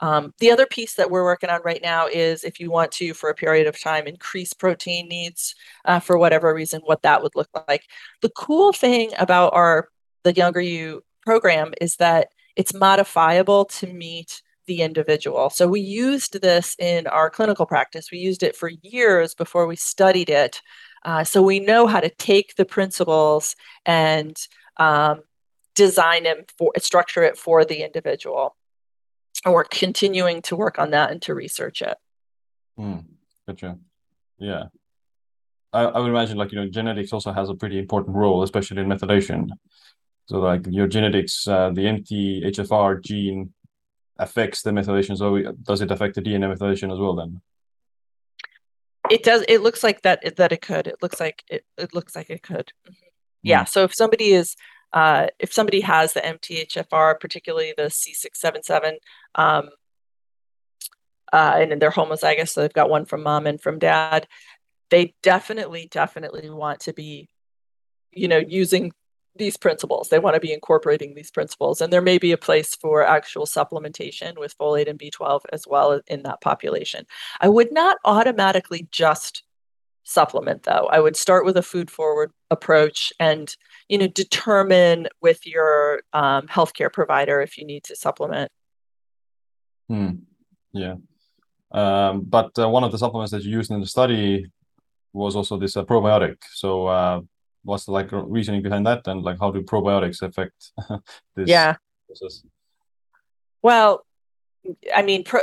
Um, the other piece that we're working on right now is if you want to, for a period of time, increase protein needs uh, for whatever reason, what that would look like. The cool thing about our the younger you program is that it's modifiable to meet the individual. So we used this in our clinical practice. We used it for years before we studied it. Uh, so we know how to take the principles and um, design them for structure it for the individual. And we're continuing to work on that and to research it. Mm, gotcha. Yeah. I, I would imagine like you know genetics also has a pretty important role, especially in methylation. So like your genetics, uh, the MTHFR gene affects the methylation. So does it affect the DNA methylation as well then? It does. It looks like that that it could. It looks like it. It looks like it could. Mm-hmm. Yeah. So if somebody is, uh, if somebody has the MTHFR, particularly the C677, um, uh, and they're homozygous, so they've got one from mom and from dad, they definitely, definitely want to be, you know, using these principles. They want to be incorporating these principles. And there may be a place for actual supplementation with folate and B12 as well in that population. I would not automatically just supplement though. I would start with a food forward approach and you know determine with your um, healthcare provider if you need to supplement. Hmm. Yeah. Um, but uh, one of the supplements that you used in the study was also this uh, probiotic. So uh, what's the like reasoning behind that and like how do probiotics affect this yeah process? well i mean pro-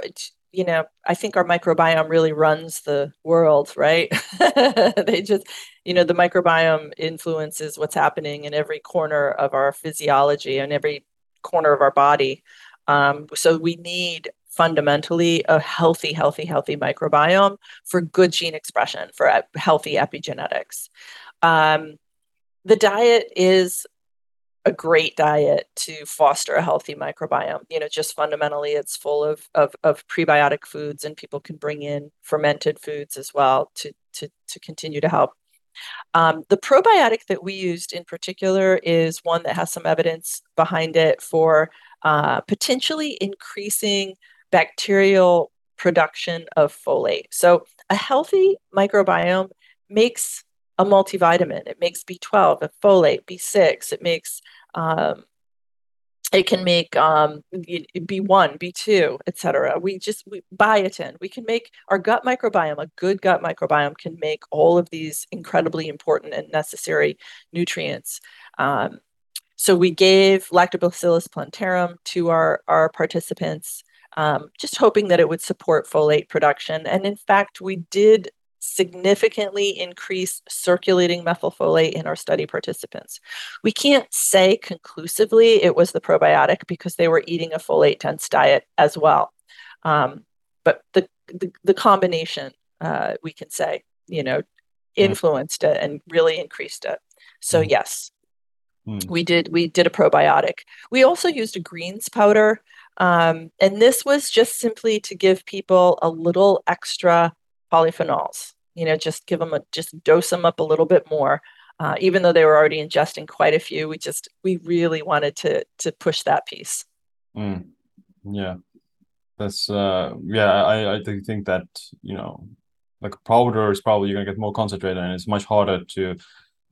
you know, I think our microbiome really runs the world, right? they just, you know, the microbiome influences what's happening in every corner of our physiology and every corner of our body. Um, so we need fundamentally a healthy, healthy, healthy microbiome for good gene expression, for healthy epigenetics. Um, the diet is a great diet to foster a healthy microbiome. You know, just fundamentally, it's full of, of, of prebiotic foods, and people can bring in fermented foods as well to, to, to continue to help. Um, the probiotic that we used in particular is one that has some evidence behind it for uh, potentially increasing bacterial production of folate. So, a healthy microbiome makes a multivitamin. It makes B12, a folate, B6. It makes um, it can make um, B1, B2, etc. We just we, biotin. We can make our gut microbiome, a good gut microbiome, can make all of these incredibly important and necessary nutrients. Um, so we gave Lactobacillus plantarum to our our participants, um, just hoping that it would support folate production. And in fact, we did significantly increase circulating methylfolate in our study participants. We can't say conclusively it was the probiotic because they were eating a folate dense diet as well. Um, but the, the, the combination, uh, we can say, you know, influenced it and really increased it. So mm. yes, mm. we did we did a probiotic. We also used a greens powder, um, and this was just simply to give people a little extra polyphenols. You know, just give them a just dose them up a little bit more. Uh, even though they were already ingesting quite a few, we just we really wanted to to push that piece. Mm. Yeah, that's uh, yeah. I I think that you know, like powder is probably you're gonna get more concentrated, and it's much harder to you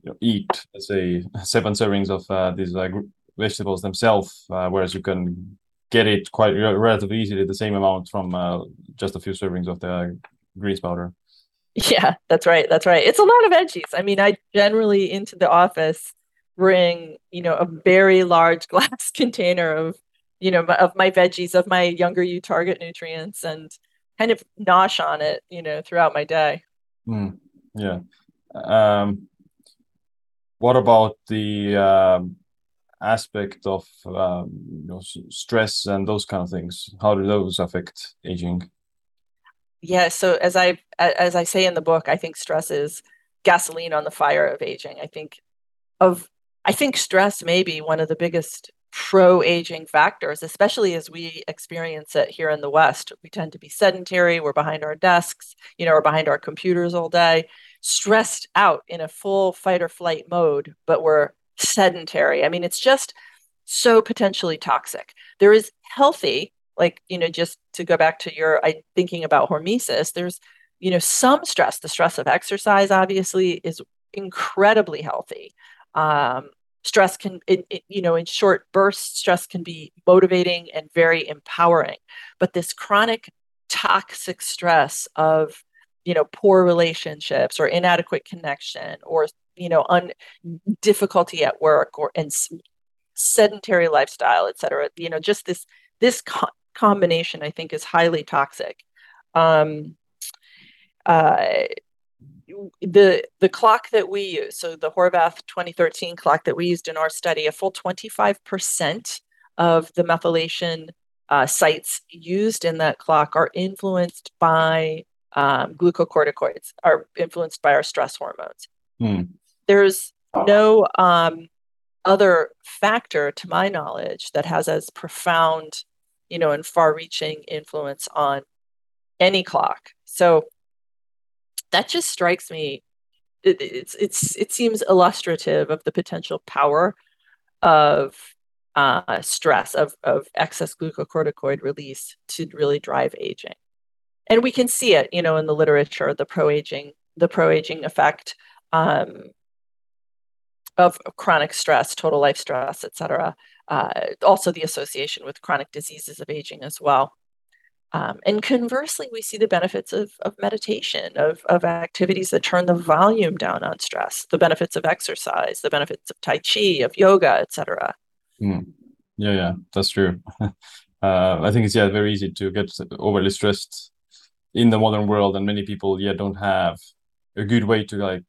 know, eat. Let's say seven servings of uh, these like vegetables themselves, uh, whereas you can get it quite relatively easily the same amount from uh, just a few servings of the greens powder. Yeah, that's right. That's right. It's a lot of veggies. I mean, I generally into the office bring, you know, a very large glass container of, you know, of my veggies, of my younger you target nutrients and kind of nosh on it, you know, throughout my day. Mm, yeah. Um, what about the um, aspect of um, you know, stress and those kind of things? How do those affect aging? Yeah so as i as i say in the book i think stress is gasoline on the fire of aging. I think of i think stress may be one of the biggest pro aging factors especially as we experience it here in the west. We tend to be sedentary we're behind our desks you know we're behind our computers all day stressed out in a full fight or flight mode but we're sedentary. I mean it's just so potentially toxic. There is healthy like you know just to go back to your I, thinking about hormesis there's you know some stress the stress of exercise obviously is incredibly healthy. Um, stress can it, it, you know in short bursts stress can be motivating and very empowering. But this chronic toxic stress of you know poor relationships or inadequate connection or you know un, difficulty at work or and sedentary lifestyle et cetera you know just this this combination, I think, is highly toxic. Um, uh, the the clock that we use, so the Horvath 2013 clock that we used in our study, a full 25% of the methylation uh, sites used in that clock are influenced by um, glucocorticoids, are influenced by our stress hormones. Hmm. There's no um, other factor, to my knowledge, that has as profound you know, and far reaching influence on any clock. So that just strikes me. It, it's it's it seems illustrative of the potential power of uh, stress of of excess glucocorticoid release to really drive aging, and we can see it, you know, in the literature, the pro aging the pro aging effect um, of chronic stress, total life stress, et cetera uh, also the association with chronic diseases of aging as well. Um, and conversely, we see the benefits of, of meditation, of, of activities that turn the volume down on stress, the benefits of exercise, the benefits of Tai Chi, of yoga, etc. Mm. Yeah, yeah, that's true. uh, I think it's yeah very easy to get overly stressed in the modern world, and many people yeah don't have a good way to like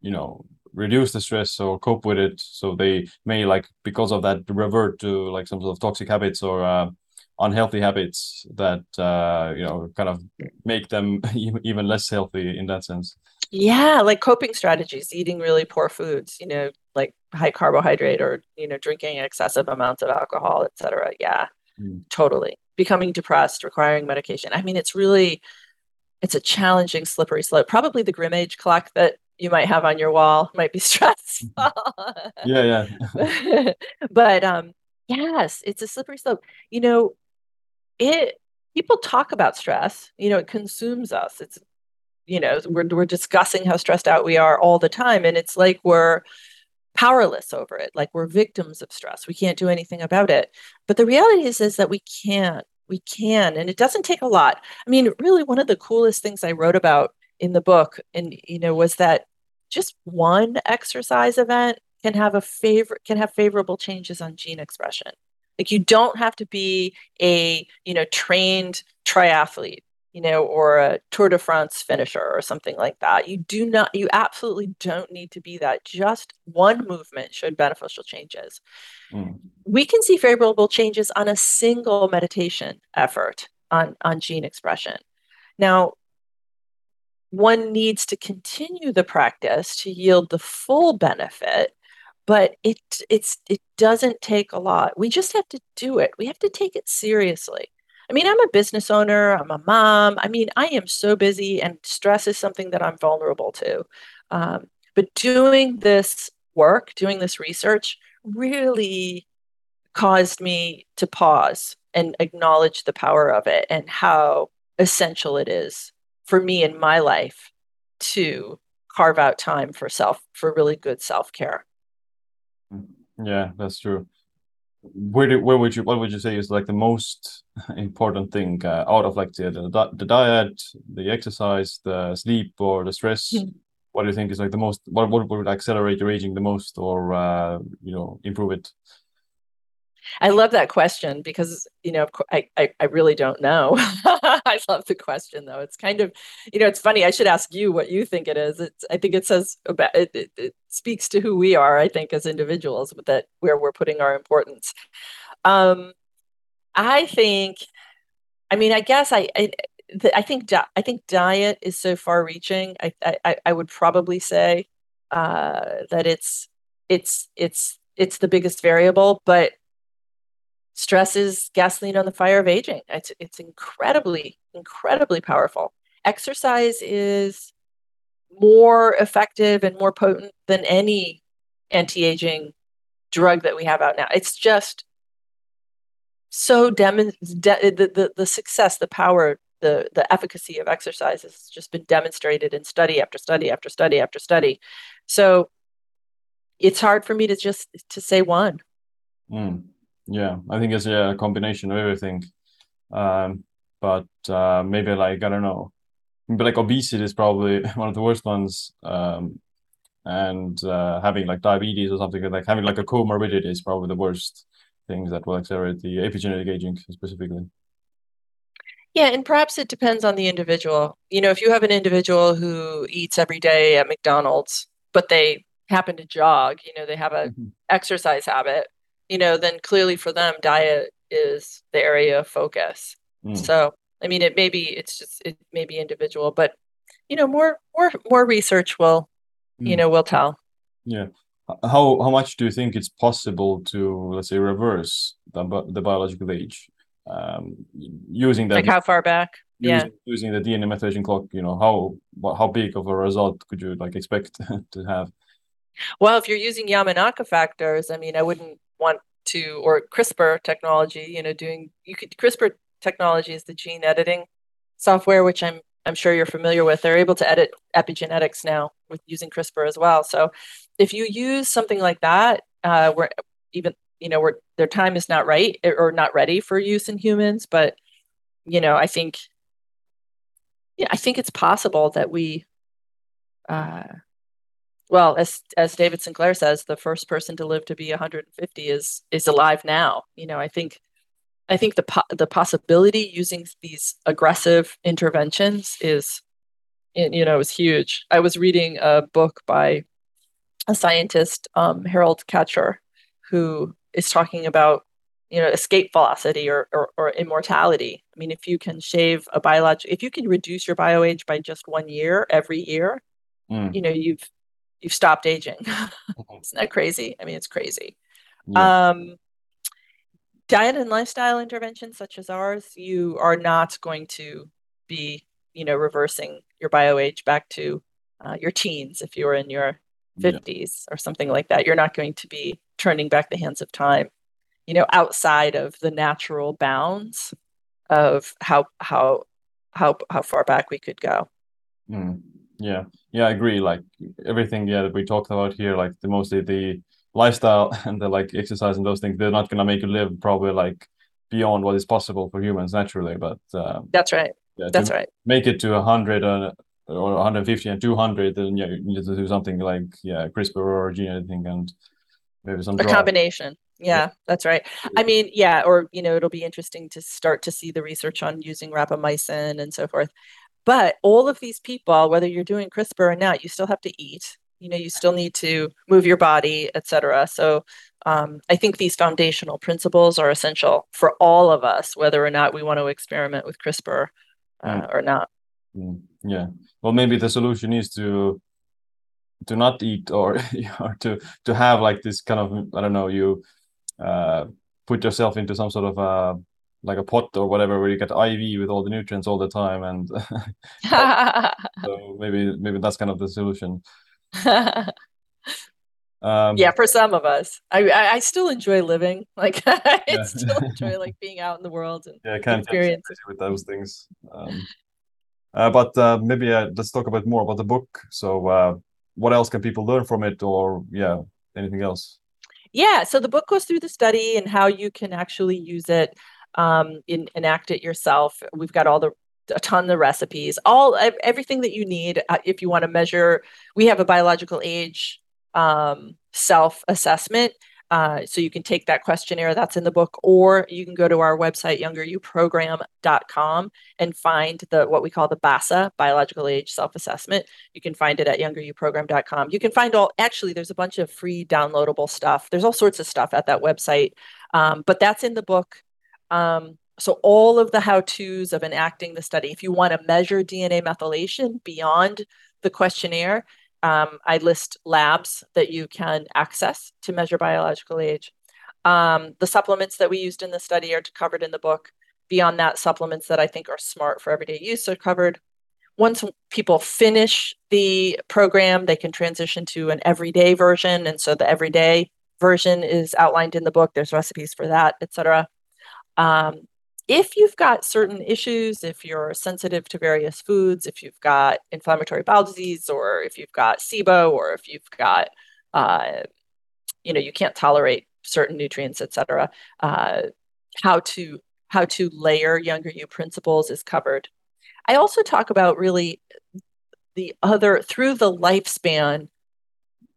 you know reduce the stress or cope with it. So they may like because of that revert to like some sort of toxic habits or uh, unhealthy habits that uh, you know kind of make them even less healthy in that sense. Yeah, like coping strategies, eating really poor foods, you know, like high carbohydrate or you know drinking excessive amounts of alcohol, etc. Yeah, mm. totally. Becoming depressed, requiring medication. I mean, it's really it's a challenging slippery slope. Probably the GrimAge clock that you might have on your wall might be stressful. yeah, yeah. but um yes, it's a slippery slope. You know, it people talk about stress, you know, it consumes us. It's you know, we're we're discussing how stressed out we are all the time and it's like we're powerless over it, like we're victims of stress. We can't do anything about it. But the reality is is that we can't we can and it doesn't take a lot i mean really one of the coolest things i wrote about in the book and you know was that just one exercise event can have a favor can have favorable changes on gene expression. Like you don't have to be a you know trained triathlete you know or a tour de france finisher or something like that. You do not you absolutely don't need to be that. Just one movement showed beneficial changes. Mm we can see favorable changes on a single meditation effort on, on gene expression. Now, one needs to continue the practice to yield the full benefit, but it it's it doesn't take a lot. We just have to do it. We have to take it seriously. I mean, I'm a business owner, I'm a mom. I mean, I am so busy, and stress is something that I'm vulnerable to. Um, but doing this work, doing this research, really caused me to pause and acknowledge the power of it and how essential it is for me in my life to carve out time for self for really good self-care. Yeah that's true. Where do, where would you what would you say is like the most important thing uh, out of like the, the, the diet the exercise the sleep or the stress? Mm-hmm. what do you think is like the most what, what would accelerate your aging the most or uh, you know improve it I love that question because you know I I, I really don't know. I love the question though. It's kind of you know it's funny. I should ask you what you think it is. It's I think it says about it, it, it speaks to who we are. I think as individuals but that where we're putting our importance. Um, I think. I mean, I guess I I, I think di- I think diet is so far-reaching. I I, I would probably say uh, that it's it's it's it's the biggest variable, but stress is gasoline on the fire of aging. It's, it's incredibly, incredibly powerful. Exercise is more effective and more potent than any anti aging drug that we have out now. It's just so dem- de- the, the, the success, the power, the, the efficacy of exercise has just been demonstrated in study after study after study after study. So it's hard for me to just to say one. Mm. Yeah, I think it's yeah, a combination of everything. Um, but uh, maybe like I don't know, but like obesity is probably one of the worst ones. Um, and uh, having like diabetes or something like having like a comorbidity is probably the worst things that will accelerate the epigenetic aging specifically. Yeah, and perhaps it depends on the individual. You know, if you have an individual who eats every day at McDonald's, but they happen to jog, you know, they have a mm-hmm. exercise habit, you know, then clearly for them, diet is the area of focus. Mm. So, I mean, it may be, it's just, it may be individual, but, you know, more, more, more research will, mm. you know, will tell. Yeah. How, how much do you think it's possible to, let's say, reverse the, the biological age um, using that? Like how far back? Using, yeah. Using the DNA methylation clock, you know, how, how big of a result could you like expect to have? Well, if you're using Yamanaka factors, I mean, I wouldn't want to or CRISPR technology, you know, doing you could CRISPR technology is the gene editing software, which I'm I'm sure you're familiar with. They're able to edit epigenetics now with using CRISPR as well. So if you use something like that, uh, where even you know where their time is not right or not ready for use in humans, but you know, I think yeah, I think it's possible that we uh, well, as as David Sinclair says, the first person to live to be 150 is is alive now. You know, I think I think the po- the possibility using these aggressive interventions is, you know, is huge. I was reading a book by a scientist, um, Harold Katcher, who is talking about you know escape velocity or, or, or immortality i mean if you can shave a biological if you can reduce your bio age by just one year every year mm. you know you've you've stopped aging mm-hmm. isn't that crazy i mean it's crazy yeah. um diet and lifestyle interventions such as ours you are not going to be you know reversing your bio age back to uh, your teens if you were in your 50s yeah. or something like that you're not going to be turning back the hands of time you know outside of the natural bounds of how how how how far back we could go mm, yeah. Yeah i agree. Like everything yeah that we talked about here like the mostly the lifestyle and the like exercise and those things they're not going to make you live probably like beyond what is possible for humans naturally but um, that's right. yeah, that's right. make it to 100 or, or 150 and 200 then yeah you need to do something like yeah crispr or gene editing and maybe some a combination. Yeah, yeah, that's right. I mean, yeah, or you know, it'll be interesting to start to see the research on using rapamycin and so forth. But all of these people, whether you're doing CRISPR or not, you still have to eat. You know, you still need to move your body, et cetera. So um, I think these foundational principles are essential for all of us, whether or not we want to experiment with CRISPR uh, mm. or not. Mm. Yeah. Well, maybe the solution is to to not eat or or to to have like this kind of I don't know you uh, put yourself into some sort of uh, like a pot or whatever where you get IV with all the nutrients all the time, and so maybe maybe that's kind of the solution. Um, yeah, for some of us, I, I, I still enjoy living. Like I yeah. still enjoy like being out in the world and yeah, can't experience with those things. Um, uh, but uh, maybe uh, let's talk a bit more about the book. So, uh, what else can people learn from it, or yeah, anything else? Yeah, so the book goes through the study and how you can actually use it, um, in, enact it yourself. We've got all the a ton of recipes, all everything that you need uh, if you want to measure. We have a biological age um, self assessment uh, so you can take that questionnaire that's in the book, or you can go to our website, youngeryouprogram.com, and find the what we call the BASA, biological age self-assessment. You can find it at youngeryouprogram.com. You can find all actually there's a bunch of free downloadable stuff. There's all sorts of stuff at that website. Um, but that's in the book. Um, so all of the how-tos of enacting the study, if you want to measure DNA methylation beyond the questionnaire, um, I list labs that you can access to measure biological age. Um, the supplements that we used in the study are covered in the book. Beyond that, supplements that I think are smart for everyday use are covered. Once people finish the program, they can transition to an everyday version. And so the everyday version is outlined in the book. There's recipes for that, etc. Um, if you've got certain issues, if you're sensitive to various foods, if you've got inflammatory bowel disease, or if you've got SIBO, or if you've got, uh, you know, you can't tolerate certain nutrients, etc., uh, how to how to layer younger you principles is covered. I also talk about really the other through the lifespan.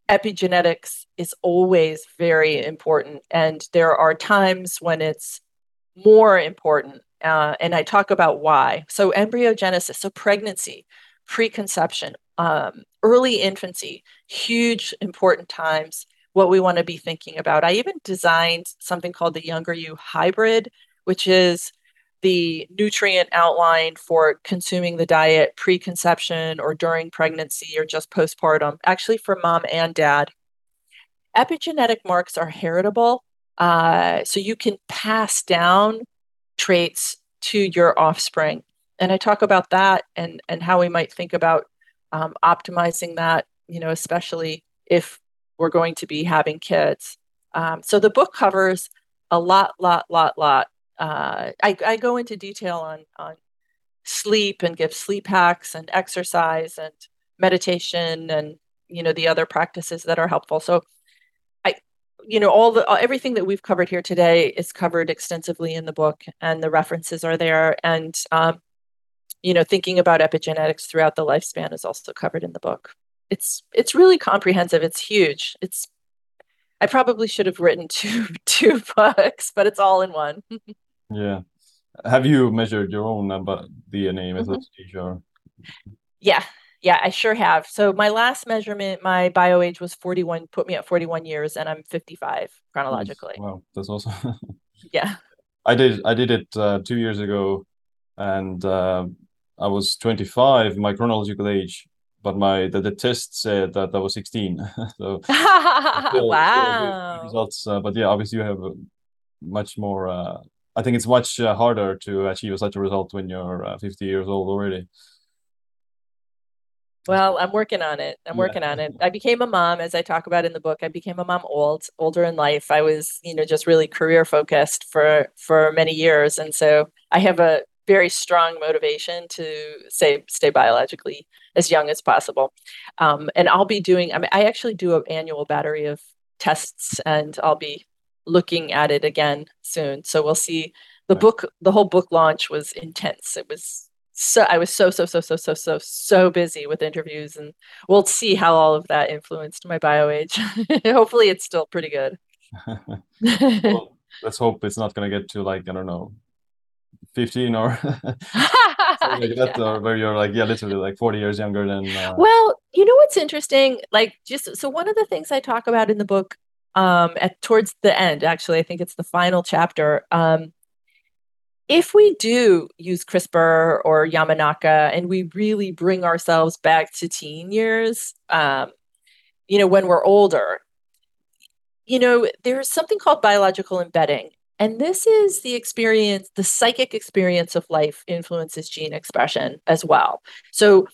Epigenetics is always very important, and there are times when it's more important. Uh, and I talk about why. So, embryogenesis, so pregnancy, preconception, um, early infancy, huge important times, what we want to be thinking about. I even designed something called the Younger You Hybrid, which is the nutrient outline for consuming the diet preconception or during pregnancy or just postpartum, actually for mom and dad. Epigenetic marks are heritable. Uh, so you can pass down traits to your offspring. And I talk about that and, and how we might think about um, optimizing that, you know, especially if we're going to be having kids. Um, so the book covers a lot, lot, lot, lot. Uh, I, I go into detail on, on sleep and give sleep hacks and exercise and meditation and, you know, the other practices that are helpful. So you know all the everything that we've covered here today is covered extensively in the book and the references are there and um, you know thinking about epigenetics throughout the lifespan is also covered in the book it's it's really comprehensive it's huge it's i probably should have written two two books but it's all in one Yeah. Have you measured your own uh, DNA methodology? Mm-hmm. Yeah, yeah, I sure have. So my last measurement, my bio age was 41, put me at 41 years, and I'm 55 chronologically. Wow, that's awesome. yeah. I did I did it uh, two years ago, and uh, I was 25, my chronological age, but my the, the test said that I was 16. so still, wow. Still results, uh, but yeah, obviously you have much more. Uh, I think it's much uh, harder to achieve such a result when you're uh, 50 years old already. Well, I'm working on it. I'm working on it. I became a mom, as I talk about in the book. I became a mom old, older in life. I was, you know, just really career focused for for many years, and so I have a very strong motivation to stay stay biologically as young as possible. Um, and I'll be doing. I mean, I actually do an annual battery of tests, and I'll be looking at it again soon. So we'll see. The book, the whole book launch was intense. It was so I was so so so so so so so busy with interviews, and we'll see how all of that influenced my bio age. Hopefully, it's still pretty good. well, let's hope it's not going to get to like I don't know, fifteen or like that, yeah. or where you're like yeah, literally like forty years younger than. Uh... Well, you know what's interesting? Like just so one of the things I talk about in the book, um, at towards the end, actually, I think it's the final chapter. Um, if we do use CRISPR or Yamanaka and we really bring ourselves back to teen years, um, you know, when we're older, you know, there's something called biological embedding. And this is the experience, the psychic experience of life influences gene expression as well. So,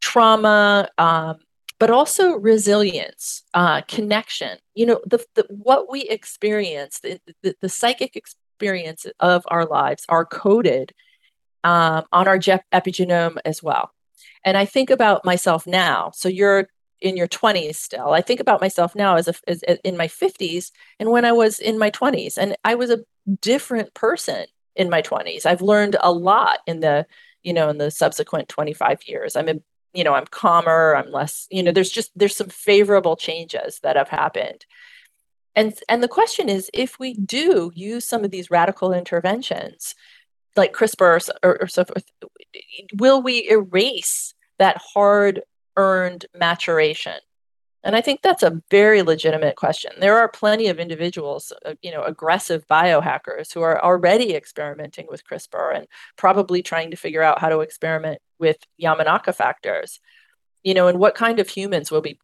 trauma, um, but also resilience, uh, connection. You know, the, the what we experience, the, the, the psychic experience experience of our lives are coded um, on our epigenome as well. And I think about myself now. So you're in your 20s still. I think about myself now as, a, as in my 50s and when I was in my 20s. And I was a different person in my 20s. I've learned a lot in the, you know, in the subsequent 25 years. I'm a, you know, I'm calmer, I'm less, you know, there's just there's some favorable changes that have happened. And, and the question is if we do use some of these radical interventions, like CRISPR or, or so forth, will we erase that hard earned maturation? And I think that's a very legitimate question. There are plenty of individuals, uh, you know, aggressive biohackers who are already experimenting with CRISPR and probably trying to figure out how to experiment with Yamanaka factors. You know, and what kind of humans will be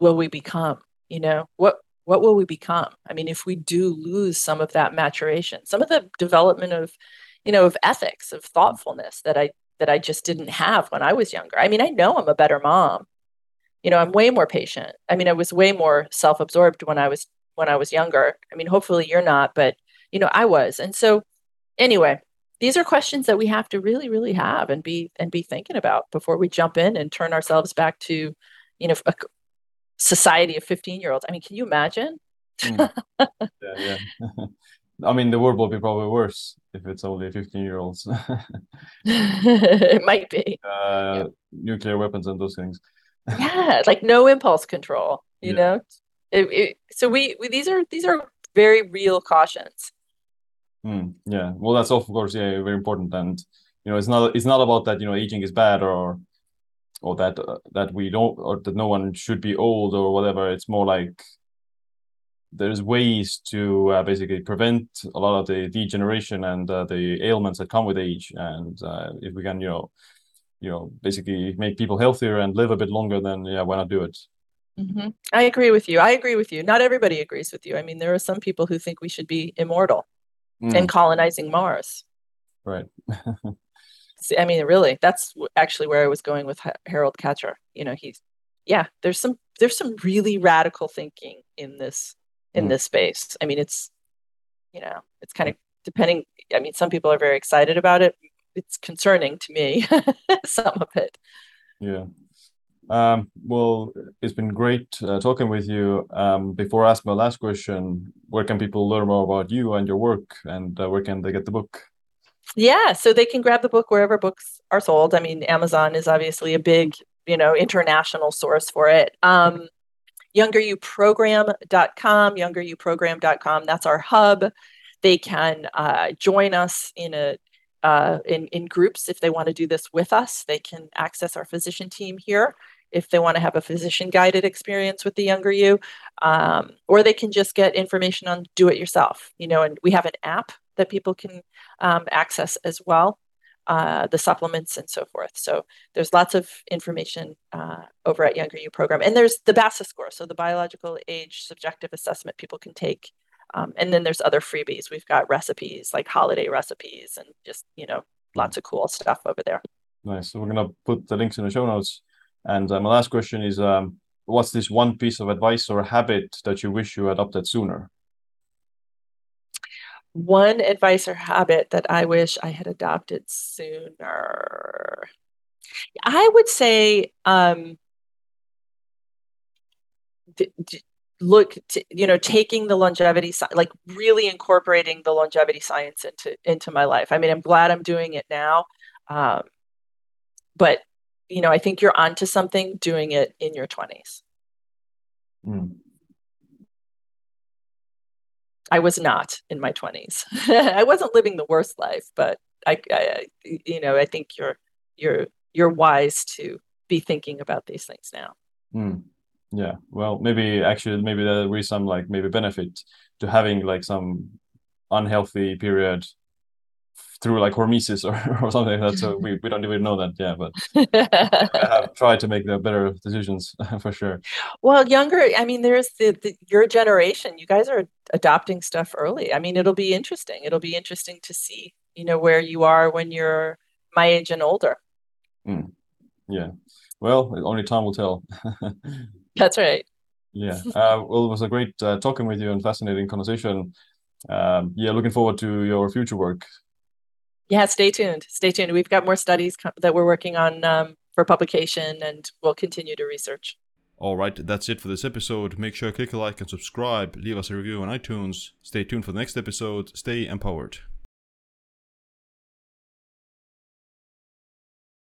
will we become? You know, what what will we become? I mean if we do lose some of that maturation some of the development of you know of ethics of thoughtfulness that i that i just didn't have when i was younger. I mean i know i'm a better mom. You know i'm way more patient. I mean i was way more self-absorbed when i was when i was younger. I mean hopefully you're not but you know i was. And so anyway these are questions that we have to really really have and be and be thinking about before we jump in and turn ourselves back to you know a, society of 15 year olds. I mean, can you imagine? mm. Yeah, yeah. I mean, the world will be probably worse if it's only 15 year olds. it might be. Uh, yeah. Nuclear weapons and those things. yeah, like no impulse control, you yeah. know? It, it, so we, we, these are these are very real cautions. Mm, yeah, well, that's of course, yeah, very important, and you know, it's not it's not about that you know aging is bad or or that uh, that we don't or that no one should be old or whatever. It's more like there's ways to uh, basically prevent a lot of the degeneration and uh, the ailments that come with age. And uh, if we can you know you know basically make people healthier and live a bit longer then yeah why not do it? Mm-hmm. i agree with you. I agree with you. Not everybody agrees with you. I mean there are some people who think we should be immortal mm. and colonizing mars. Right I mean, really, that's actually where I was going with Harold Katcher. You know, he's yeah. There's some there's some really radical thinking in this in mm. this space. I mean, it's you know, it's kind of depending. I mean, some people are very excited about it. It's concerning to me, some of it. Yeah. Um, well, it's been great uh, talking with you. Um, before I ask my last question, where can people learn more about you and your work, and uh, where can they get the book? Yeah, so they can grab the book wherever books are sold. I mean, Amazon is obviously a big, you know, international source for it. Um, youngeryouprogram.com, youngeryouprogram.com, that's our hub. they can uh, join us in a uh, in in groups if they want to do this with us. They can access our physician team here if they want to have a physician guided experience with the younger you, um, or they can just get information on do it yourself. You know, and we have an app that people can um, access as well uh, the supplements and so forth. So there's lots of information uh, over at Younger You program, and there's the BASA score, so the biological age subjective assessment people can take, um, and then there's other freebies. We've got recipes like holiday recipes and just you know lots of cool stuff over there. Nice. So we're gonna put the links in the show notes. And uh, my last question is, um, what's this one piece of advice or habit that you wish you adopted sooner? One advice or habit that I wish I had adopted sooner. I would say, um, d- d- look, to, you know, taking the longevity, like really incorporating the longevity science into into my life. I mean, I'm glad I'm doing it now, um, but you know, I think you're onto something doing it in your 20s. Mm. I was not in my 20s. I wasn't living the worst life, but I, I, you know, I think you're you're you're wise to be thinking about these things now. Mm. Yeah. Well, maybe actually maybe there will be some like maybe benefit to having like some unhealthy period through like hormesis or, or something like that. So we, we don't even know that. Yeah, but I have tried to make the better decisions for sure. Well, younger, I mean, there's the, the, your generation. You guys are adopting stuff early. I mean, it'll be interesting. It'll be interesting to see, you know, where you are when you're my age and older. Mm. Yeah. Well, only time will tell. That's right. Yeah. Uh, well, it was a great uh, talking with you and fascinating conversation. Um, yeah, looking forward to your future work yeah, stay tuned. Stay tuned. We've got more studies that we're working on um, for publication, and we'll continue to research. All right, that's it for this episode. Make sure to click a like and subscribe. Leave us a review on iTunes. Stay tuned for the next episode. Stay empowered.